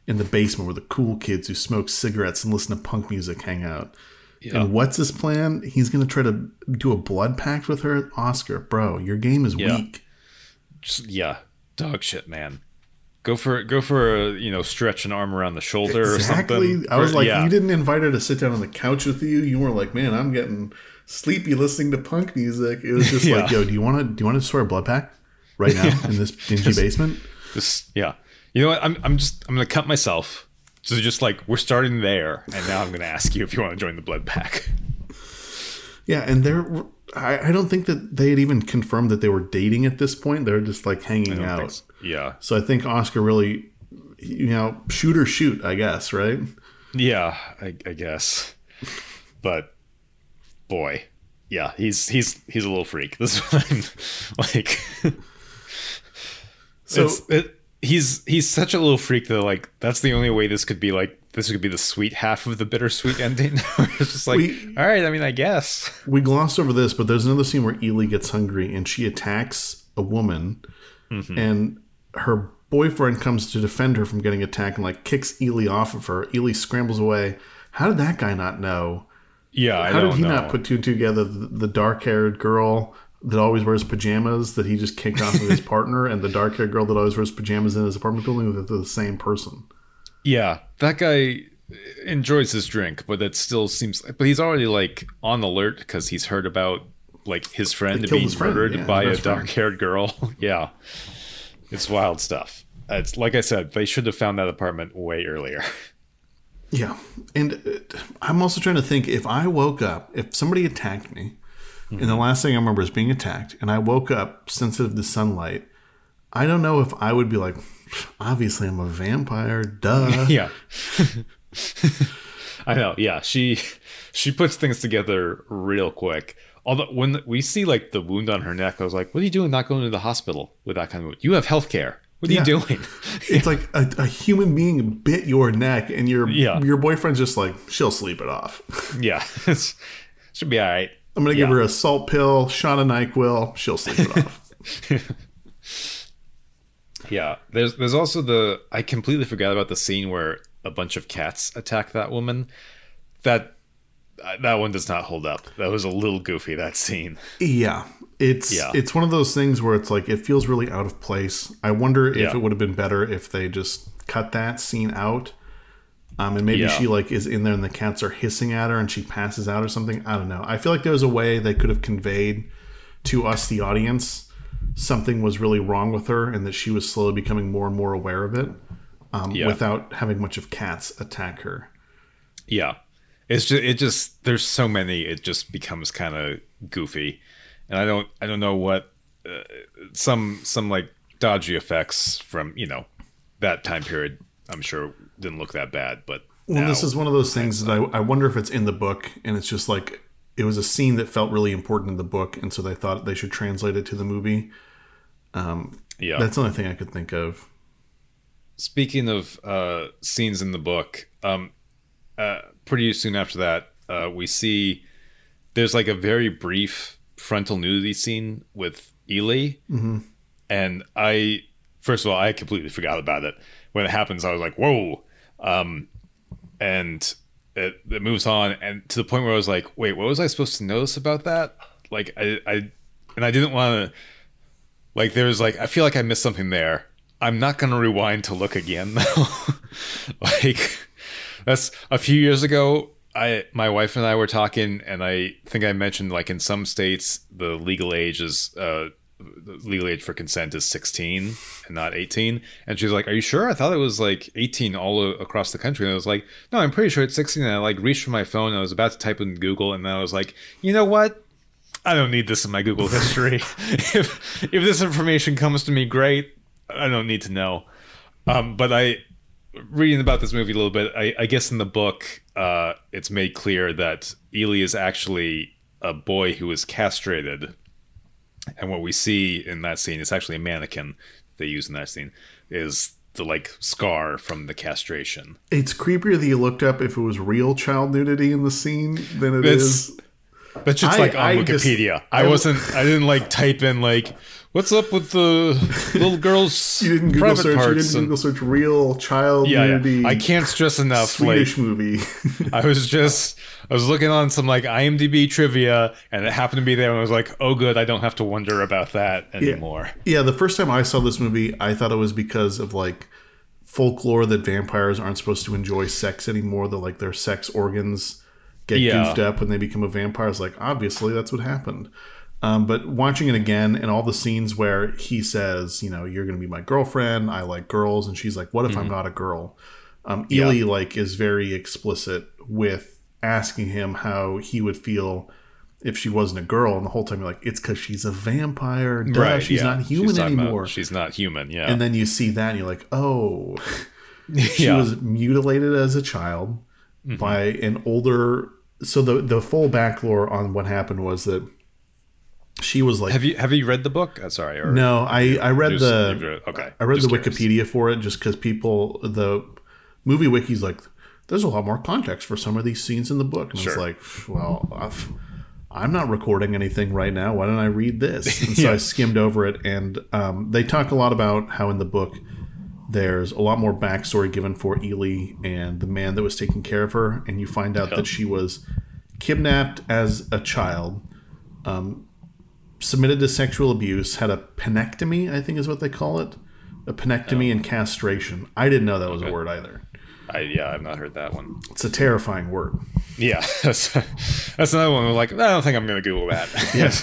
in the basement where the cool kids who smoke cigarettes and listen to punk music hang out. Yeah. And what's his plan? He's gonna try to do a blood pact with her. Oscar, bro, your game is Yeah. weak. Just, yeah, dog shit, man. Go for go for a you know stretch an arm around the shoulder Exactly. or something. I was like, yeah. you didn't invite her to sit down on the couch with you. You were like, man, I'm getting sleepy listening to punk music. It was just like, yo, do you want to do you want to swear a blood pact right now in this dingy basement? Just yeah. You know what? I'm I'm just I'm gonna cut myself. So just like we're starting there, and now I'm gonna ask you if you want to join the blood pack. Yeah, and they're. I, I don't think that they had even confirmed that they were dating at this point. They're just like hanging out. so. Yeah, So I think Oscar really, you know, shoot or shoot, I guess, right? yeah, I, I guess. But boy, yeah, he's he's he's a little freak. This is like. So it's, it, he's he's such a little freak that like that's the only way this could be like this could be the sweet half of the bittersweet ending. it's just like We- all right. I mean, I guess. we gloss over this, but there's another scene where Eli gets hungry and she attacks a woman, Mm-hmm. and her boyfriend comes to defend her from getting attacked and like kicks Eli off of her. Eli scrambles away. How did that guy not know? Yeah, I How did he know. not put two and two together? The, the dark haired girl that always wears pajamas that he just kicked off of his partner, and the dark haired girl that always wears pajamas in his apartment building, that they're the same person. Yeah, that guy enjoys his drink, but that still seems. But he's already like on alert because he's heard about like his friend being his friend, murdered yeah, by a friend. dark-haired girl. yeah, it's wild stuff. It's like I said, they should have found that apartment way earlier. Yeah. And uh, I'm also trying to think if I woke up, if somebody attacked me, and the mm-hmm. last thing I remember is being attacked, and I woke up sensitive to sunlight, I don't know if I would be like, obviously I'm a vampire, duh. yeah, I know. Yeah, she she puts things together real quick. Although when we see like the wound on her neck, I was like, "What are you doing? Not going to the hospital with that kind of wound? You have health care. What are Yeah. you doing?" It's like a, a human being bit your neck, and your Yeah. your boyfriend's just like, she'll sleep it off. yeah, it's, should be all right. I'm gonna give her a salt pill, shot of Nyquil, she'll sleep it off. Yeah, there's there's also the I completely forgot about the scene where a bunch of cats attack that woman. That uh, that one does not hold up. That was a little goofy. That scene. Yeah. It's Yeah. it's one of those things where it's like it feels really out of place. I wonder if Yeah. it would have been better if they just cut that scene out. Um, and maybe Yeah. she like is in there and the cats are hissing at her and she passes out or something. I don't know. I feel like there was a way they could have conveyed to us the audience something was really wrong with her and that she was slowly becoming more and more aware of it um, Yeah. without having much of cats attack her. Yeah, it's just it just there's so many. It just becomes kind of goofy, and I don't I don't know what uh, some some like dodgy effects from you know that time period. I'm sure didn't look that bad, but Well, now- this is one of those things that I, I wonder if it's in the book and it's just like it was a scene that felt really important in the book, and so they thought they should translate it to the movie. yeah. That's the only thing I could think of. Speaking of uh, scenes in the book, um, uh, pretty soon after that, uh, we see there's like a very brief frontal nudity scene with Eli, and I first of all, I completely forgot about it. When it happens, I was like, whoa. Um, and it, it moves on, and to the point where I was like, wait, what was I supposed to notice about that? Like, I, I and I didn't want to, like, there's like, I feel like I missed something there. I'm not to rewind to look again, though. like, that's a few years ago. I my wife and I were talking, and I think I mentioned like in some states the legal age is uh, the legal age for consent is 16 and not 18 and she's like are you sure? I thought it was like 18 all o- across the country. And i was like no i'm pretty sure it's 16 and i like reached for my phone. I was about to type in google and then i was like you know what? I don't need this in my google history. If if this information comes to me great. I don't need to know. Um, but i reading about this movie a little bit i, I guess in the book uh, it's made clear that eli is actually a boy who was castrated and what we see in that scene, it's actually a mannequin they use in that scene is the like scar from the castration It's creepier that you looked up if it was real child nudity in the scene than it It's- is. that's just I- like on I wikipedia i, I- wasn't i didn't like type in like what's up with the little girls You didn't Google private search. You parts didn't and- Google search real child yeah, nudity. yeah i can't stress enough Swedish like movie. I was just I was looking on some like IMDb trivia and it happened to be there and I was like, "Oh good, I don't have to wonder about that anymore." yeah, the first time I saw this movie, I thought it was because of like folklore that vampires aren't supposed to enjoy sex anymore. That like their sex organs get Yeah. goofed up when they become a vampire. It's like obviously that's what happened. Um, but watching it again and all the scenes where he says, you know, you're going to be my girlfriend. I like girls, and she's like, what if I'm not a girl? Um, Eli like is very explicit with asking him how he would feel if she wasn't a girl, and the whole time you're like, it's because she's a vampire. Duh, she's yeah. not human about- anymore. she's not human, yeah. and then you see that, and you're like, oh, she yeah. was mutilated as a child Mm-hmm. by an older. So the the full backlore on what happened was that she was like have you have you read the book? Uh, sorry, or no, I I read just- the okay. I read the curious. Wikipedia for it just because people the movie wiki's like there's a lot more context for some of these scenes in the book, and I was like, well, I've, I'm not recording anything right now. Why don't I read this? And so Yeah. I skimmed over it, and um, they talk a lot about how in the book there's a lot more backstory given for Eli and the man that was taking care of her, and you find out that she was kidnapped as a child, um, submitted to sexual abuse, had a penectomy, I think is what they call it, a penectomy and castration. I didn't know that was a word either. I, yeah, I've not heard that one. It's a terrifying word. Yeah, that's, that's another one. Like, I don't think I'm going to Google that. Yes,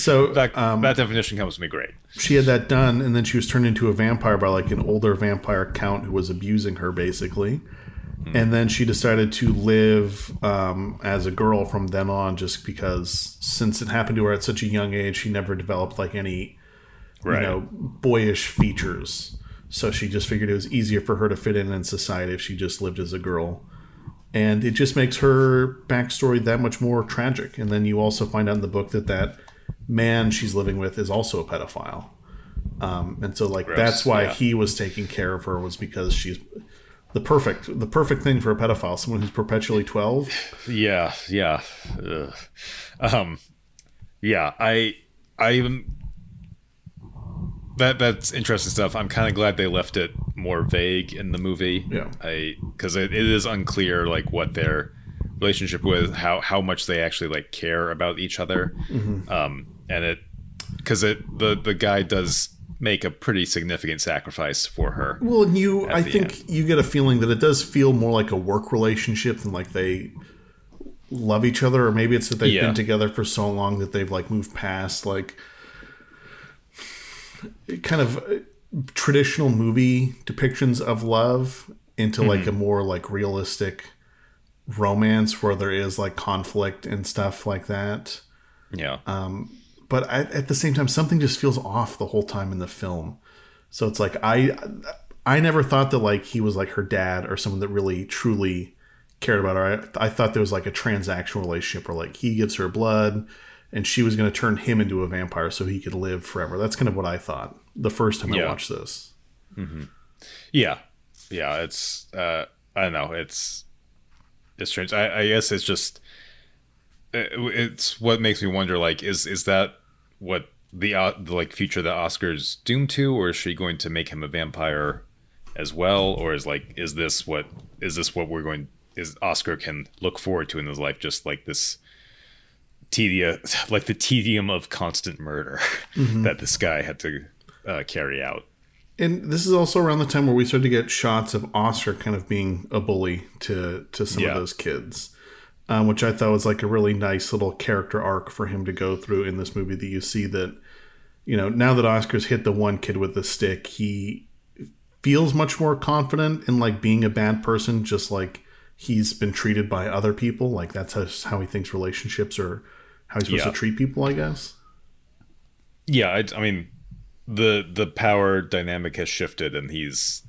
So that, um, that definition comes to me great. she had that done, and then she was turned into a vampire by like an older vampire count who was abusing her, basically. And then she decided to live um, as a girl from then on, just because since it happened to her at such a young age, she never developed like any Right. you know boyish features. So she just figured it was easier for her to fit in in society if she just lived as a girl. And it just makes her backstory that much more tragic. And then you also find out in the book that that man she's living with is also a pedophile. Um, and so like Gross, that's why yeah. he was taking care of her was because she's the perfect the perfect thing for a pedophile, someone who's perpetually twelve. Yeah, yeah. Ugh. Um yeah, I I even that that's interesting stuff. I'm kind of glad they left it more vague in the movie. Yeah. I cuz it, it is unclear like what their relationship with how how much they actually like care about each other. Um and it cuz it the the guy does make a pretty significant sacrifice for her. Well, and you, I think you get a feeling that it does feel more like a work relationship than like they love each other, or maybe it's that they've Yeah. been together for so long that they've like moved past like kind of uh, traditional movie depictions of love into like a more like realistic romance where there is like conflict and stuff like that Yeah. But I, at the same time something just feels off the whole time in the film so it's like i i never thought that like he was like her dad or someone that really truly cared about her i, I thought there was like a transactional relationship where like he gives her blood and she was going to turn him into a vampire so he could live forever that's kind of what i thought the first time i watched this Yeah, yeah. It's uh, I don't know. It's it's strange. I, I guess it's just it's what makes me wonder. Like, is is that what the, uh, the like future that Oscar's doomed to, or is she going to make him a vampire as well, or is like is this what is this what we're going is Oscar can look forward to in his life, just like this tedium, like the tedium of constant murder mm-hmm. that this guy had to uh, carry out. And this is also around the time where we started to get shots of Oscar kind of being a bully to to some yeah. of those kids, um, which I thought was like a really nice little character arc for him to go through in this movie. That you see that, you know, now that Oscar's hit the one kid with the stick, he feels much more confident in like being a bad person, just like he's been treated by other people. Like that's how, how he thinks relationships are how he's supposed yeah. to treat people, I guess. Yeah, I, I, mean, the the power dynamic has shifted, and he's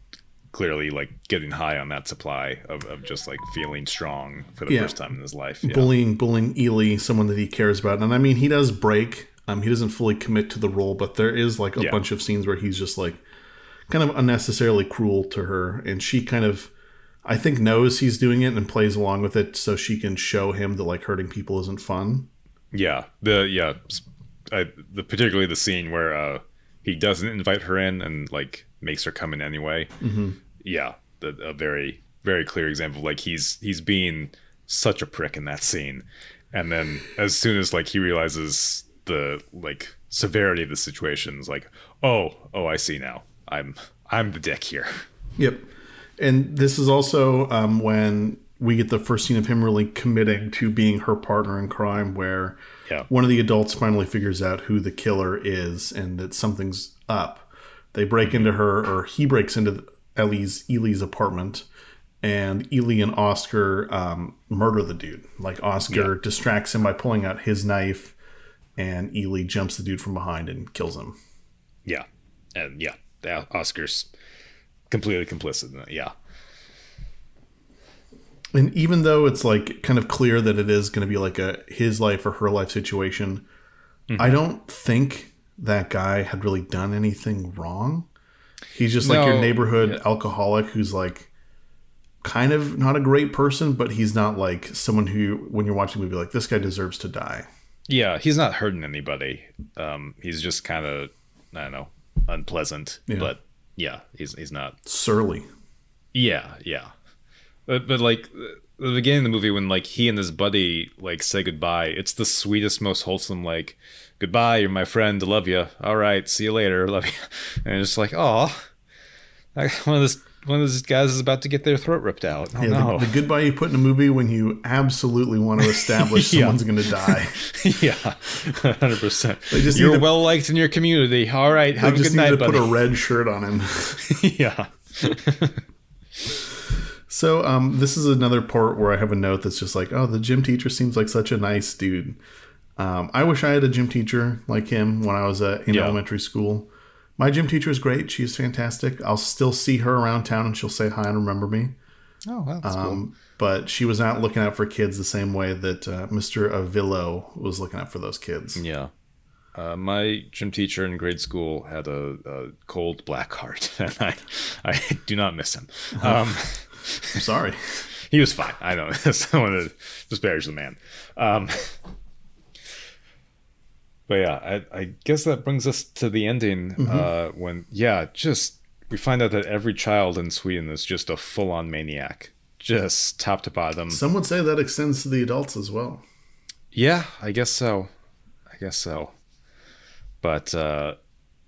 clearly like getting high on that supply of, of just like feeling strong for the yeah. first time in his life. Yeah. Bullying, bullying Eli, someone that he cares about, and I mean, he does break. Um, he doesn't fully commit to the role, but there is like a bunch of scenes where he's just like kind of unnecessarily cruel to her, and she kind of. I think knows he's doing it and plays along with it so she can show him that like hurting people isn't fun. Yeah, the yeah, I, the particularly the scene where uh, he doesn't invite her in and like makes her come in anyway. Mm-hmm. Yeah, the, a very very clear example. Like he's he's being such a prick in that scene, and then as soon as like he realizes the like severity of the situation, is like, oh oh, I see now. I'm I'm the dick here. Yep, and this is also um, when we get the first scene of him really committing to being her partner in crime where yeah. one of the adults finally figures out who the killer is and that something's up. They break into her or he breaks into Ellie's Eli's apartment and Eli and Oscar um, murder the dude. Like Oscar yeah. distracts him by pulling out his knife and Eli jumps the dude from behind and kills him. Yeah. And yeah, Oscar's completely complicit in that. Yeah and even though it's like kind of clear that it is going to be like a his life or her life situation mm-hmm. i don't think that guy had really done anything wrong. He's just like your neighborhood yeah. alcoholic who's like kind of not a great person but he's not like someone who when you're watching a movie like this guy deserves to die. Yeah he's not hurting anybody. Um he's just kind of i don't know unpleasant yeah. but yeah he's he's not surly. Yeah yeah. But, but like the beginning of the movie when like he and his buddy like say goodbye, it's the sweetest, most wholesome like goodbye, you're my friend, love you. All right, see you later, love you. And it's like, oh, one of this one of those guys is about to get their throat ripped out. Oh, yeah, no. the, the, goodbye you put in a movie when you absolutely want to establish yeah. someone's going to die. yeah, hundred percent. You're well liked in your community. All right, have a good night, buddy. Put a red shirt on him. yeah. So um, this is another part where I have a note that's just like, oh, the gym teacher seems like such a nice dude. Um, I wish I had a gym teacher like him when I was uh, in yeah. elementary school. My gym teacher is great. She's fantastic. I'll still see her around town and she'll say hi and remember me. Oh, that's um, cool. But she was not looking out for kids the same way that uh, Mr. Ávila was looking out for those kids. Yeah. Uh, my gym teacher in grade school had a, a, cold black heart, and I, I do not miss him. Um, I'm sorry. he was fine. I don't, I don't want to disparage the man. Um, but yeah, I, I, guess that brings us to the ending mm-hmm. uh, when, yeah, just we find out that every child in Sweden is just a full on maniac, just top to bottom. Some would say that extends to the adults as well. Yeah, I guess so. I guess so. But uh,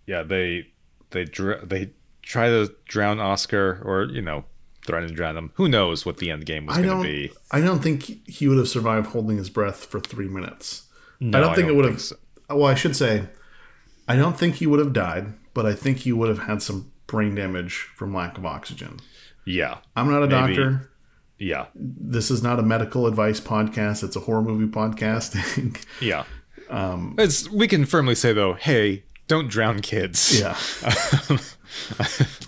yeah, they they dr- they try to drown Oscar, or you know, threaten to drown him. Who knows what the end game was going to be? I don't think he would have survived holding his breath for three minutes. No, I don't think I don't it would have. So. Well, I should say, I don't think he would have died, but I think he would have had some brain damage from lack of oxygen. Yeah, I'm not a maybe. doctor. Yeah, this is not a medical advice podcast. It's a horror movie podcast. yeah, um, it's we can firmly say though, hey, don't drown kids. Yeah.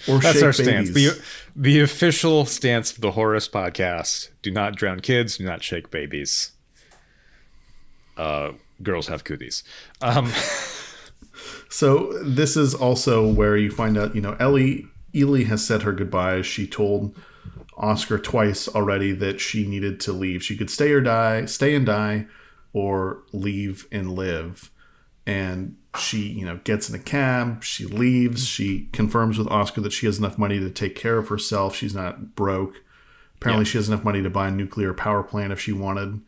or That's our babies. stance. The, the official stance of the Horus podcast do not drown kids, do not shake babies. Uh, girls have cooties. Um, so this is also where you find out, you know, Ellie Eli has said her goodbyes. She told Oscar twice already that she needed to leave. She could stay or die, stay and die, or leave and live. And she, you know, gets in a cab, she leaves, she confirms with Oscar that she has enough money to take care of herself. She's not broke. Apparently, she has enough money to buy a nuclear power plant if she wanted.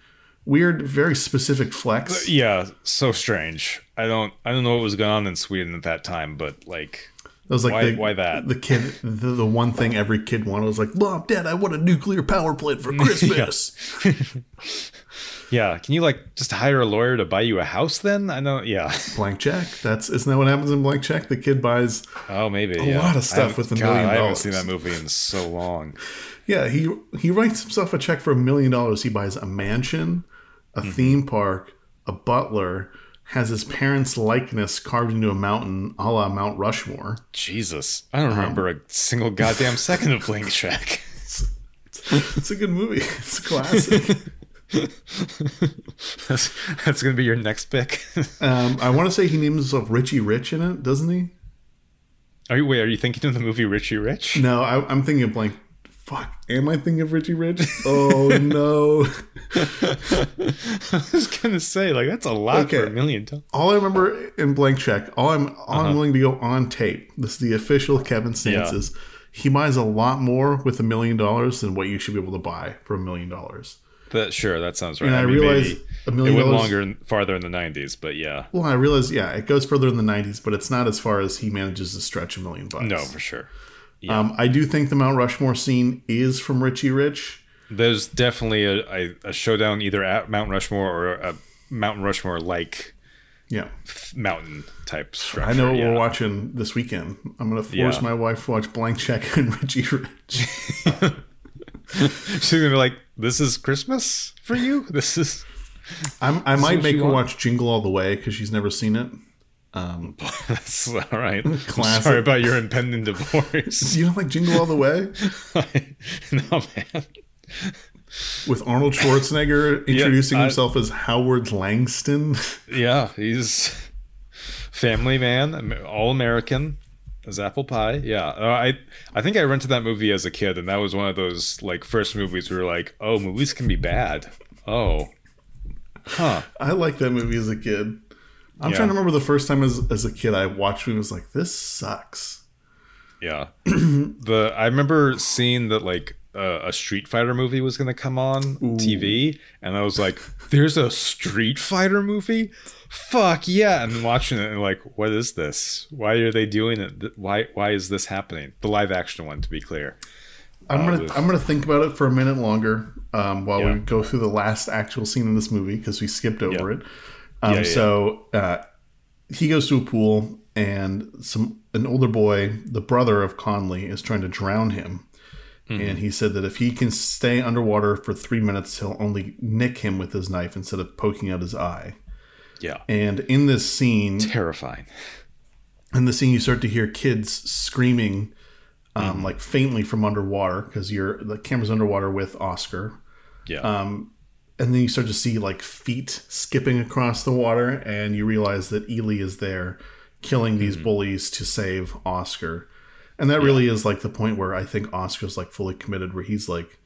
Weird, very specific flex. Uh, yeah, so strange. I don't I don't know what was going on in Sweden at that time, but like That was like Why- the, why that? The kid, the, the one thing every kid wanted was like, "Mom, Dad, I want a nuclear power plant for Christmas." yeah, can you like just hire a lawyer to buy you a house then? I know yeah. Blank check. That's isn't that what happens in blank check? The kid buys. Oh, maybe A yeah. lot of stuff with a God, million I haven't dollars. seen that movie in so long. Yeah, he he writes himself a check for a million dollars. He buys a mansion, a Mm-hmm. theme park, a butler, has his parents' likeness carved into a mountain, a la Mount Rushmore. Jesus, I don't Um, remember a single goddamn second of Blank Check. It's a good movie. It's a classic. that's, that's gonna be your next pick. um, I want to say he names himself Richie Rich in it, doesn't he? are you wait? Are you thinking of the movie Richie Rich? No, I, I'm thinking of blank. Fuck, am I thinking of Richie Rich? Oh no! I was gonna say like that's a lot for a million dollars. all I remember in blank check, all I'm all I'm uh-huh. willing to go on tape. This is the official Kevin Stances. He buys a lot more with a million dollars than what you should be able to buy for a million dollars. That sure, that sounds right. And I, mean, realize a it million went dollars. longer, and farther in the '90s, but yeah, Well, I realize, yeah, it goes further in the '90s, but it's not as far as he manages to stretch a million bucks. no, for sure. Um, I do think the Mount Rushmore scene is from Richie Rich. There's definitely a, a, a showdown either at Mount Rushmore or a Mountain Rushmore like Yeah, mountain type structure. I know what yeah. we're watching this weekend. I'm gonna force Yeah. my wife to watch Blank Check and Richie Rich. She's gonna be like, "This is Christmas for you. This is." I'm, I might make her want? watch Jingle All the Way because she's never seen it. That's all right. Sorry about your impending divorce. You don't like Jingle All the Way no, man. with Arnold Schwarzenegger introducing I- himself as Howard Langston? Yeah, he's family man, all American, as apple pie. Yeah, uh, I I think I rented that movie as a kid, and that was one of those like first movies where you're like, oh, movies can be bad. Oh, huh. I liked that movie as a kid. I'm Yeah. trying to remember the first time as, as a kid I watched it and was like, this sucks. Yeah. the I remember seeing that like uh, a Street Fighter movie was going to come on TV, and I was like, "There's a Street Fighter movie? Fuck yeah!" And watching it, and like, "What is this? Why are they doing it? Why why is this happening?" The live action one, to be clear. I'm gonna with- I'm gonna think about it for a minute longer um, while Yeah. we go through the last actual scene in this movie because we skipped over Yeah. it. Um, Yeah, yeah. So uh, he goes to a pool and some an older boy, the brother of Conny, is trying to drown him. Mm-hmm. And he said that if he can stay underwater for three minutes, he'll only nick him with his knife instead of poking out his eye. Yeah, And in this scene, terrifying. in the scene you start to hear kids screaming um, Mm-hmm. like faintly from underwater because you're the camera's underwater with oscar Yeah, Um, and then you start to see like feet skipping across the water and you realize that eli is there killing Mm-hmm. these bullies to save oscar and that really is like the point where i think oscar's like fully committed where he's like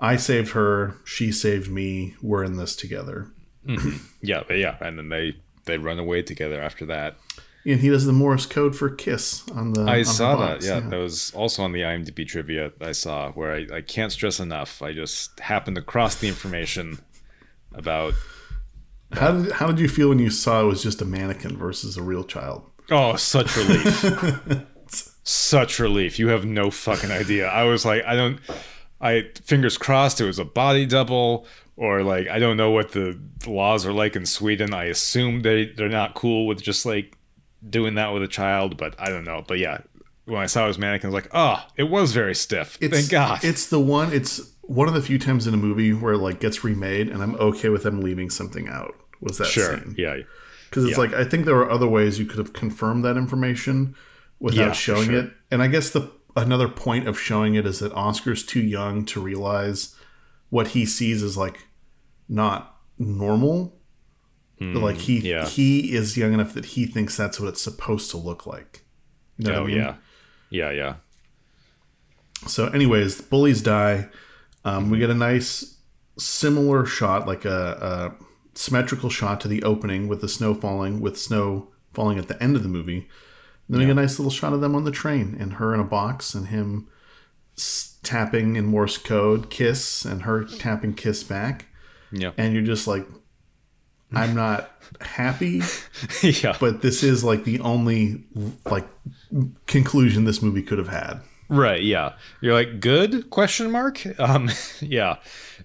i saved her she saved me we're in this together yeah, but yeah. And then they they run away together after that. and he does the morse code for kiss on the I her saw box, that. Yeah, that was also on the IMDb trivia I saw where I, I can't stress enough. I just happened to cross the information about How did how did you feel when you saw it was just a mannequin versus a real child? Oh, such relief. such relief. You have no fucking idea. I was like, I don't I fingers crossed it was a body double or like I don't know what the laws are like in Sweden. I assume they they're not cool with just like doing that with a child, but I don't know. But yeah, when I saw it was mannequin, I was like, oh, it was very stiff. It's, Thank God. It's the one. It's one of the few times in a movie where it, like gets remade, and I'm okay with them leaving something out. Was that sure. scene? Yeah. Because it's Yeah. like I think there are other ways you could have confirmed that information without Yeah, showing sure. it. And I guess the another point of showing it is that Oscar's too young to realize what he sees is like not normal. But, like he yeah. he is young enough that he thinks that's what it's supposed to look like. You know what Oh I mean? yeah. Yeah, yeah. So, anyways, the bullies die. Um, we get a nice similar shot, like a, a symmetrical shot to the opening with the snow falling, with snow falling at the end of the movie. And then we get a nice little shot of them on the train and her in a box and him s- tapping in Morse code, kiss, and her tapping kiss back. Yeah. And you're just like, I'm not happy, yeah. but this is like the only like conclusion this movie could have had. Right. Yeah. You're like good question mark. Um. Yeah.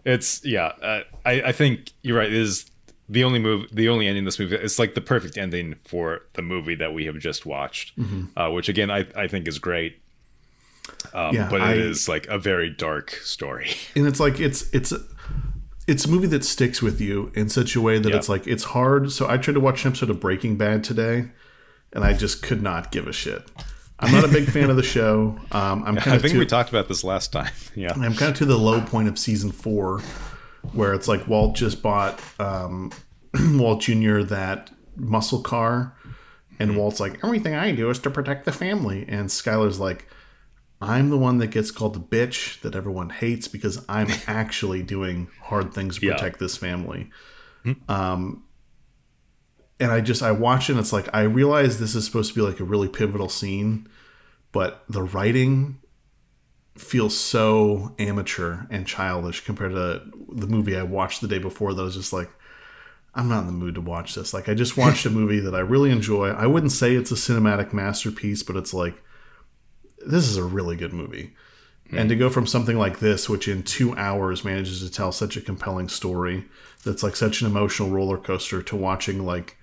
It's yeah. Uh, I I think you're right. It is the only move. The only ending in this movie. It's like the perfect ending for the movie that we have just watched. Uh, which again I I think is great. Um, Yeah, but I- it is like a very dark story. and it's like it's it's it's a movie that sticks with you in such a way that Yeah. it's like it's hard. So I tried to watch an episode of Breaking Bad today, and I just could not give a shit. I'm not a big fan of the show. Um, I'm kind of. I think we talked about this last time. Yeah. I'm kind of to the low point of season four, where it's like Walt just bought um, Walt Jr. that muscle car, and Walt's like, everything I do is to protect the family, and Skyler's like, I'm the one that gets called the bitch that everyone hates because I'm actually doing hard things to Yeah. protect this family. Um, and I just I watch it and it's like I realize this is supposed to be like a really pivotal scene, but the writing feels so amateur and childish compared to the movie I watched the day before that I was just like I'm not in the mood to watch this. Like I just watched a movie that I really enjoy. I wouldn't say it's a cinematic masterpiece, but it's like this is a really good movie. And to go from something like this, which in two hours manages to tell such a compelling story, that's like such an emotional roller coaster, to watching like,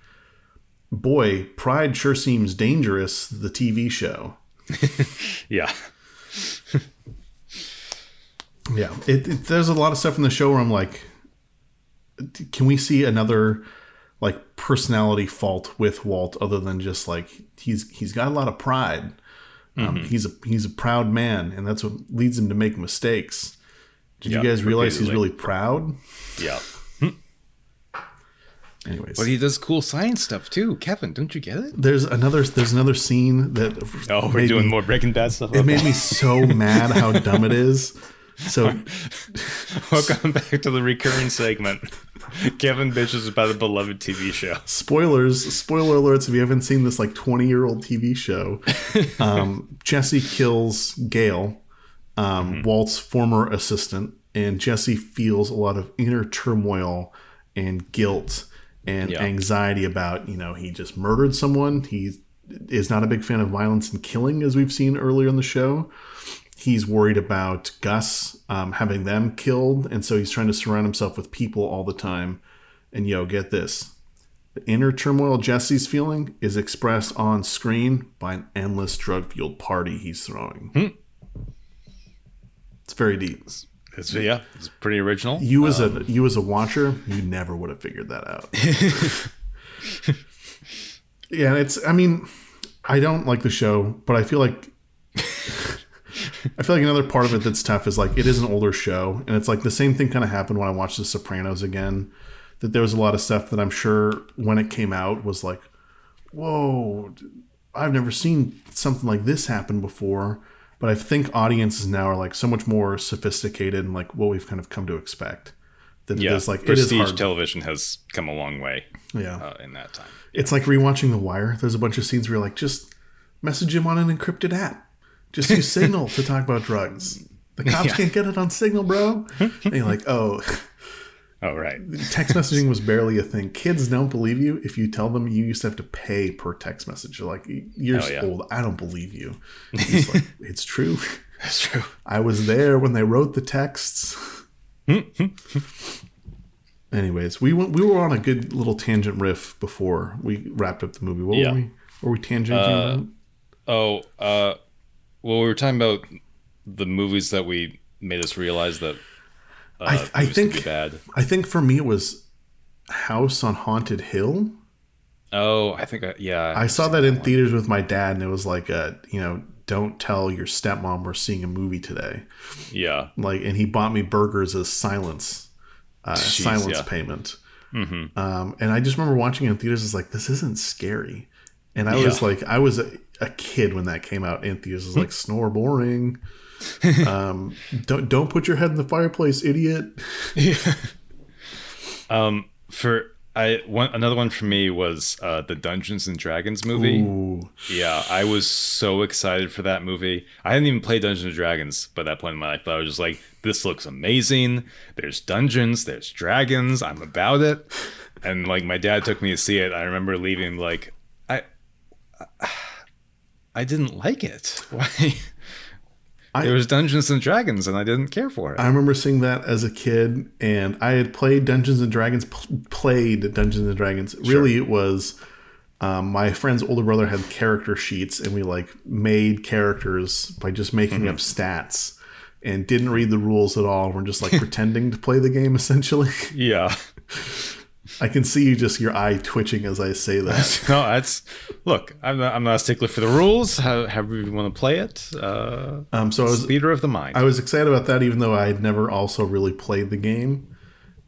boy, Pride sure seems dangerous. The TV show. Yeah. Yeah, it, it, there's a lot of stuff in the show where I'm like, can we see another like personality fault with Walt other than just like he's he's got a lot of pride. Um, He's a he's a proud man, and that's what leads him to make mistakes. Did Yeah, you guys realize he's really proud? Yeah. Anyways, But he does cool science stuff too. Kevin, don't you get it? there's another there's another scene that Oh, we're doing me- more Breaking Bad stuff. It made me so mad how dumb it is. So Welcome back to the recurring segment. Kevin bitches about a beloved TV show. spoilers spoiler alerts if you haven't seen this like 20 year old tv show um, jesse kills gale um, walt's former assistant and jesse feels a lot of inner turmoil and guilt and Yeah. anxiety about you know he just murdered someone he is not a big fan of violence and killing as we've seen earlier in the show he's worried about Gus um, having them killed, and so he's trying to surround himself with people all the time. And yo, get this: the inner turmoil Jesse's feeling is expressed on screen by an endless drug-fueled party he's throwing. It's very deep. It's yeah, it's pretty original. You as a you as a watcher, you never would have figured that out. yeah, it's. I mean, I don't like the show, but I feel like I feel like another part of it that's tough is like it is an older show, and it's like the same thing kind of happened when I watched The Sopranos again. That there was a lot of stuff that I'm sure when it came out was like, whoa, I've never seen something like this happen before. But I think audiences now are like so much more sophisticated and like what we've kind of come to expect. That Yeah, it is like it is prestige television has come a long way yeah, uh, in that time. it's like rewatching The Wire. There's a bunch of scenes where you're like, just message him on an encrypted app. Just use Signal to talk about drugs. The cops Yeah. can't get it on Signal, bro. And you're like, oh, Oh right, text messaging was barely a thing. Kids don't believe you if you tell them you used to have to pay per text message. You're like, you're Oh, yeah. old. I don't believe you. It's like, it's true. that's true. I was there when they wrote the texts. Anyways, we went, we were on a good little tangent riff before we wrapped up the movie. What Yeah. were we? Were we tangenting about? Oh, uh, well, we were talking about the movies that we made us realize that uh, I- I think- bad. I think for me it was House on Haunted Hill. Oh, I think I, yeah. I saw that in theaters with my dad, and it was like a you know, don't tell your stepmom we're seeing a movie today. Yeah, Like, and he bought me burgers as silence, uh, Jeez, silence yeah. payment. Um, and I just remember watching it in theaters. It's like this isn't scary, and I was like, I was a, kid when that came out in theaters. Was like, snore boring. um, don't don't put your head in the fireplace, idiot. Yeah. Um, for I one another one for me was uh, the Dungeons and Dragons movie. Ooh. Yeah, I was so excited for that movie. I hadn't even played Dungeons and Dragons by that point in my life, but I was just like, this looks amazing. There's dungeons, there's dragons. I'm about it. And like my dad took me to see it. I remember leaving like I I didn't like it. Why? I- there was Dungeons and Dragons and I didn't care for it. I remember seeing that as a kid, and I had played Dungeons and Dragons. Pl- played Dungeons and Dragons. Really, it was um, my friend's older brother had character sheets, and we like made characters by just making up stats, and didn't read the rules at all. We're just like pretending to play the game. Essentially, yeah. I can see you just your eye twitching as I say that. no, that's look. I'm not, I'm not a stickler for the rules. How, however you want to play it. Uh, Um, so I was theater of the mind. I was excited about that, even though I had never also really played the game.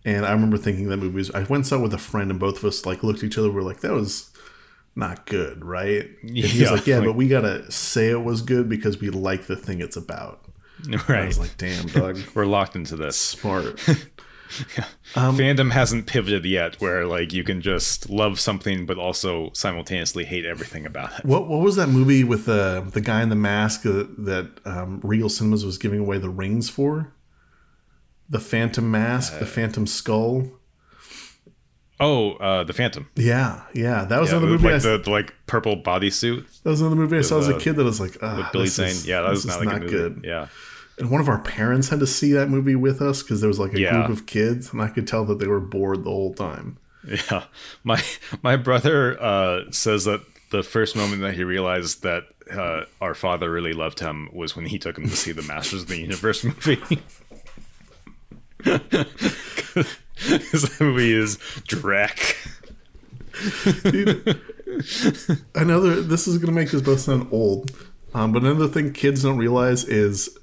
And I remember thinking that movie was. I went and saw with a friend, and both of us like looked at each other. We're like, "That was not good, right?" And Yeah, like, "Yeah, like- but we gotta say it was good because we like the thing it's about." Right? I was like, "Damn, dog, We're locked into this. smart." Fandom hasn't pivoted yet, where like you can just love something but also simultaneously hate everything about it. what what was that movie with the the guy in the mask that, that um, Regal Cinemas was giving away the rings for? The Phantom Mask, Uh, the Phantom Skull. Oh, uh, the Phantom. Yeah, yeah, that was Yeah, another with, movie. I, like the, the like purple bodysuit that was another movie I saw as a uh, kid that was like, ah, Billy Zane. Yeah, that was not like not good. Yeah. And one of our parents had to see that movie with us because there was like a Yeah. group of kids, and I could tell that they were bored the whole time. Yeah, my my brother uh, says that the first moment that he realized that uh, our father really loved him was when he took him to see the Masters of the Universe movie. Because that movie is Drek. I know this is going to make us both sound old, um, but another thing kids don't realize is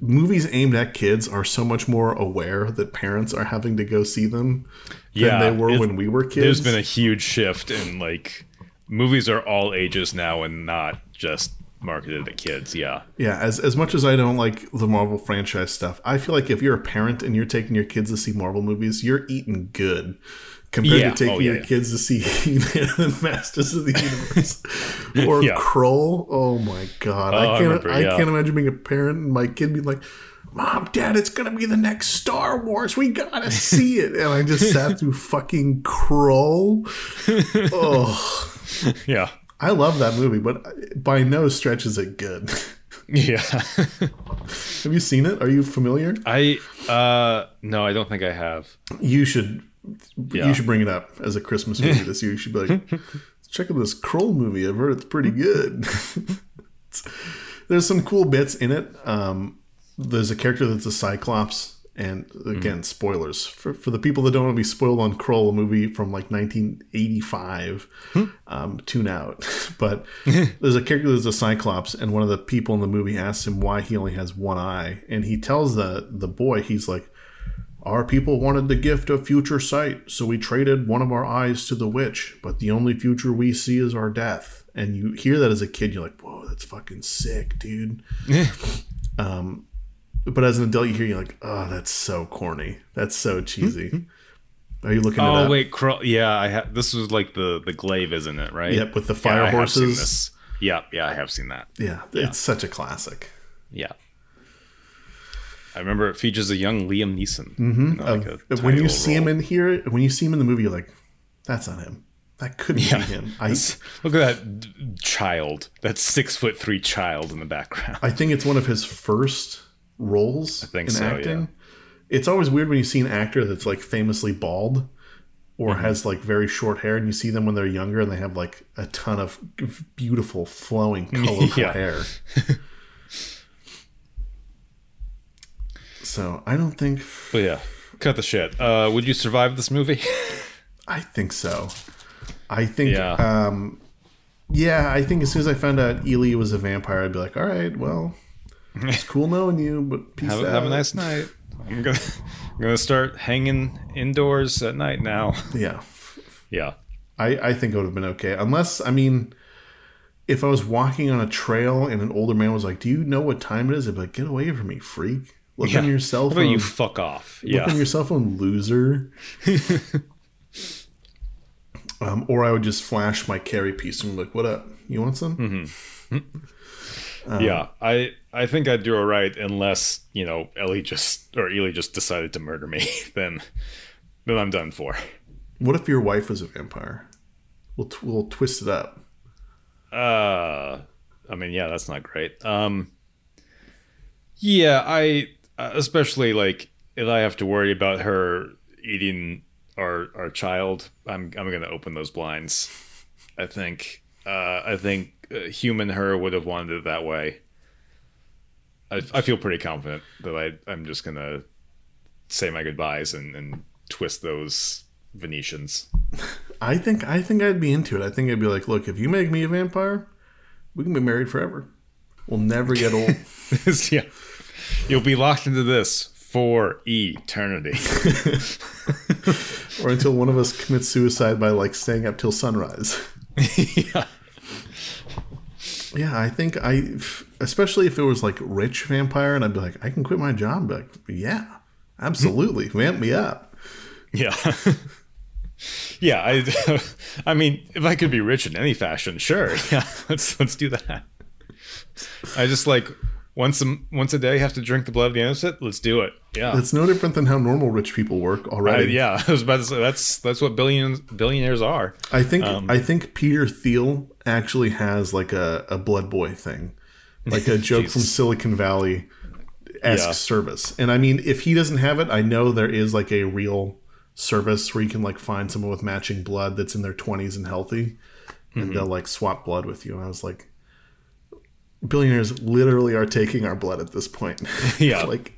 movies aimed at kids are so much more aware that parents are having to go see them Yeah, than they were when we were kids. There's been a huge shift in like movies are all ages now and not just marketed to kids. Yeah, Yeah, as as much as I don't like the Marvel franchise stuff, I feel like if you're a parent and you're taking your kids to see Marvel movies, you're eating good compared Yeah. to taking Oh, yeah, your yeah. kids to see He-Man and the Masters of the Universe or. Krull. Oh my god, Oh, I I can't remember, I can't imagine being a parent and my kid being like. Mom, Dad, it's gonna be the next Star Wars. We gotta see it, and I just sat through fucking Krull. Oh, yeah, I love that movie, but by no stretch is it good. yeah. Have you seen it? Are you familiar? I uh no, I don't think I have. You should Yeah. you should bring it up as a Christmas movie this year. You should be like, check out this Krull movie. I've heard it's pretty good. There's some cool bits in it. Um, there's a character that's a Cyclops, and again, spoilers for for the people that don't want to be spoiled on Krull, a movie from like 1985. Um, tune out. but there's a character that's a Cyclops, and one of the people in the movie asks him why he only has one eye, and he tells the the boy, he's like. Our people wanted the gift of future sight, so we traded one of our eyes to the witch, but the only future we see is our death. And you hear that as a kid, you're like, whoa, that's fucking sick, dude. um, but as an adult, you hear, you're like, oh, that's so corny. That's so cheesy. Hmm, hmm. Are you looking at Oh wait, yeah, I have. This was like the the glaive, isn't it? Right? Yep, with the fire seen horses. Yeah, yeah, I have seen that. Yeah, it's such a classic. Yeah. I remember it features a young Liam Neeson. Mm-hmm. Of- when you see him in here, when you see him in the movie, you're like, that's not him. That couldn't Yeah. be him. I, Look at that child, that six foot three child in the background. I think it's one of his first roles I think in so, acting. yeah. It's always weird when you see an actor that's like famously bald or Mm-hmm. has like very short hair and you see them when they're younger and they have like a ton of beautiful flowing colorful Yeah. hair. so I don't think But yeah, cut the shit. Uh, would you survive this movie? I think so. I think Yeah. um yeah, I think as soon as I found out Eli was a vampire, I'd be like, all right, well, it's cool knowing you, but peace have, out. have a nice night. I'm gonna, I'm gonna start hanging indoors at night now. Yeah. Yeah. I, I think it would have been okay. Unless, I mean, if I was walking on a trail and an older man was like, Do you know what time it is? I'd be like, Get away from me, freak. Look on your cell phone. you fuck off? Look Yeah. on your cell phone, loser. Um, or I would just flash my carry piece and be like, "What up? You want some?" Mm-hmm. yeah, I I think I'd do all right unless you know Ellie just or Eli just decided to murder me. then then I'm done for. What if your wife was a vampire? We'll t- we'll twist it up. Uh, I mean, yeah, that's not great. Um, yeah, I especially like if I have to worry about her eating our our child, I'm I'm gonna open those blinds. I think uh, I think uh, human her would have wanted it that way. I, I feel pretty confident that I I'm just gonna say my goodbyes and, and twist those Venetians. I think I think I'd be into it. I think I'd be like, look, if you make me a vampire, we can be married forever. We'll never get old. yeah. You'll be locked into this for eternity. or until one of us commits suicide by like staying up till sunrise. yeah. Yeah, I think I, especially if it was like rich vampire, and I'd be like, I can quit my job. Like, yeah, absolutely, hmm. vamp me up. Yeah. yeah, I, I mean, if I could be rich in any fashion, sure. Yeah, let's let's do that. I just like once a once a day you have to drink the blood of the innocent. Let's do it. Yeah, it's no different than how normal rich people work already. I, yeah, I was about to say that's that's what billions billionaires are. I think um, I think Peter Thiel actually has like a, a blood boy thing, like a joke from Silicon Valley esque yeah. service. And I mean, if he doesn't have it, I know there is like a real service where you can like find someone with matching blood that's in their 20s and healthy and mm-hmm. they'll like swap blood with you and i was like billionaires literally are taking our blood at this point yeah like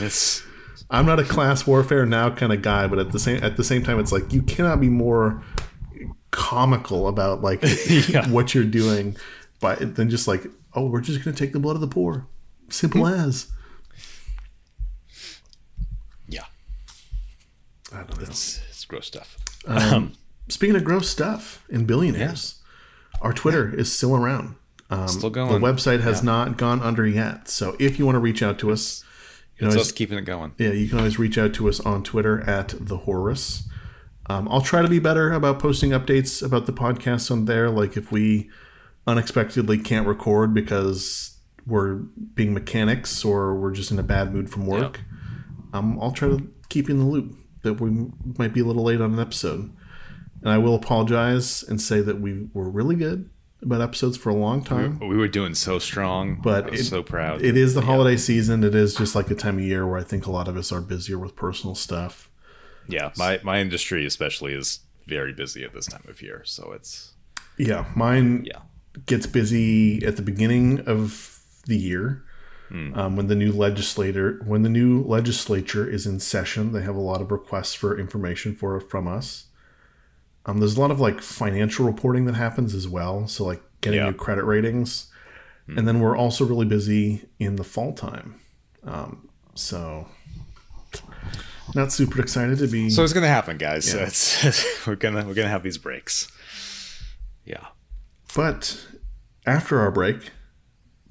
it's i'm not a class warfare now kind of guy but at the same at the same time it's like you cannot be more comical about like yeah. what you're doing by than just like oh we're just going to take the blood of the poor simple as. Yeah, I don't know. It's, it's gross stuff. Um, um, speaking of gross stuff in billionaires, yeah. our Twitter yeah. is still around. Um, still going. The website has yeah. not gone under yet. So if you want to reach out to us, you it's always, us keeping it going. Yeah, you can always reach out to us on Twitter at the Horus. Um, I'll try to be better about posting updates about the podcast on there. Like if we unexpectedly can't record because we're being mechanics or we're just in a bad mood from work, um, I'll try to keep you in the loop that we might be a little late on an episode. And I will apologize and say that we were really good about episodes for a long time. We, were doing so strong, but it, so proud. It is the yeah. holiday season. It is just like a time of year where I think a lot of us are busier with personal stuff. Yeah, my my industry especially is very busy at this time of year, so it's yeah, mine yeah. gets busy at the beginning of the year Mm. Um, when the new legislator, when the new legislature is in session, they have a lot of requests for information for from us. Um, there's a lot of like financial reporting that happens as well. So like getting yeah. new credit ratings, mm. and then we're also really busy in the fall time. Um, so not super excited to be. So it's gonna happen, guys. Yeah. It's, we're gonna we're gonna have these breaks. Yeah, but after our break,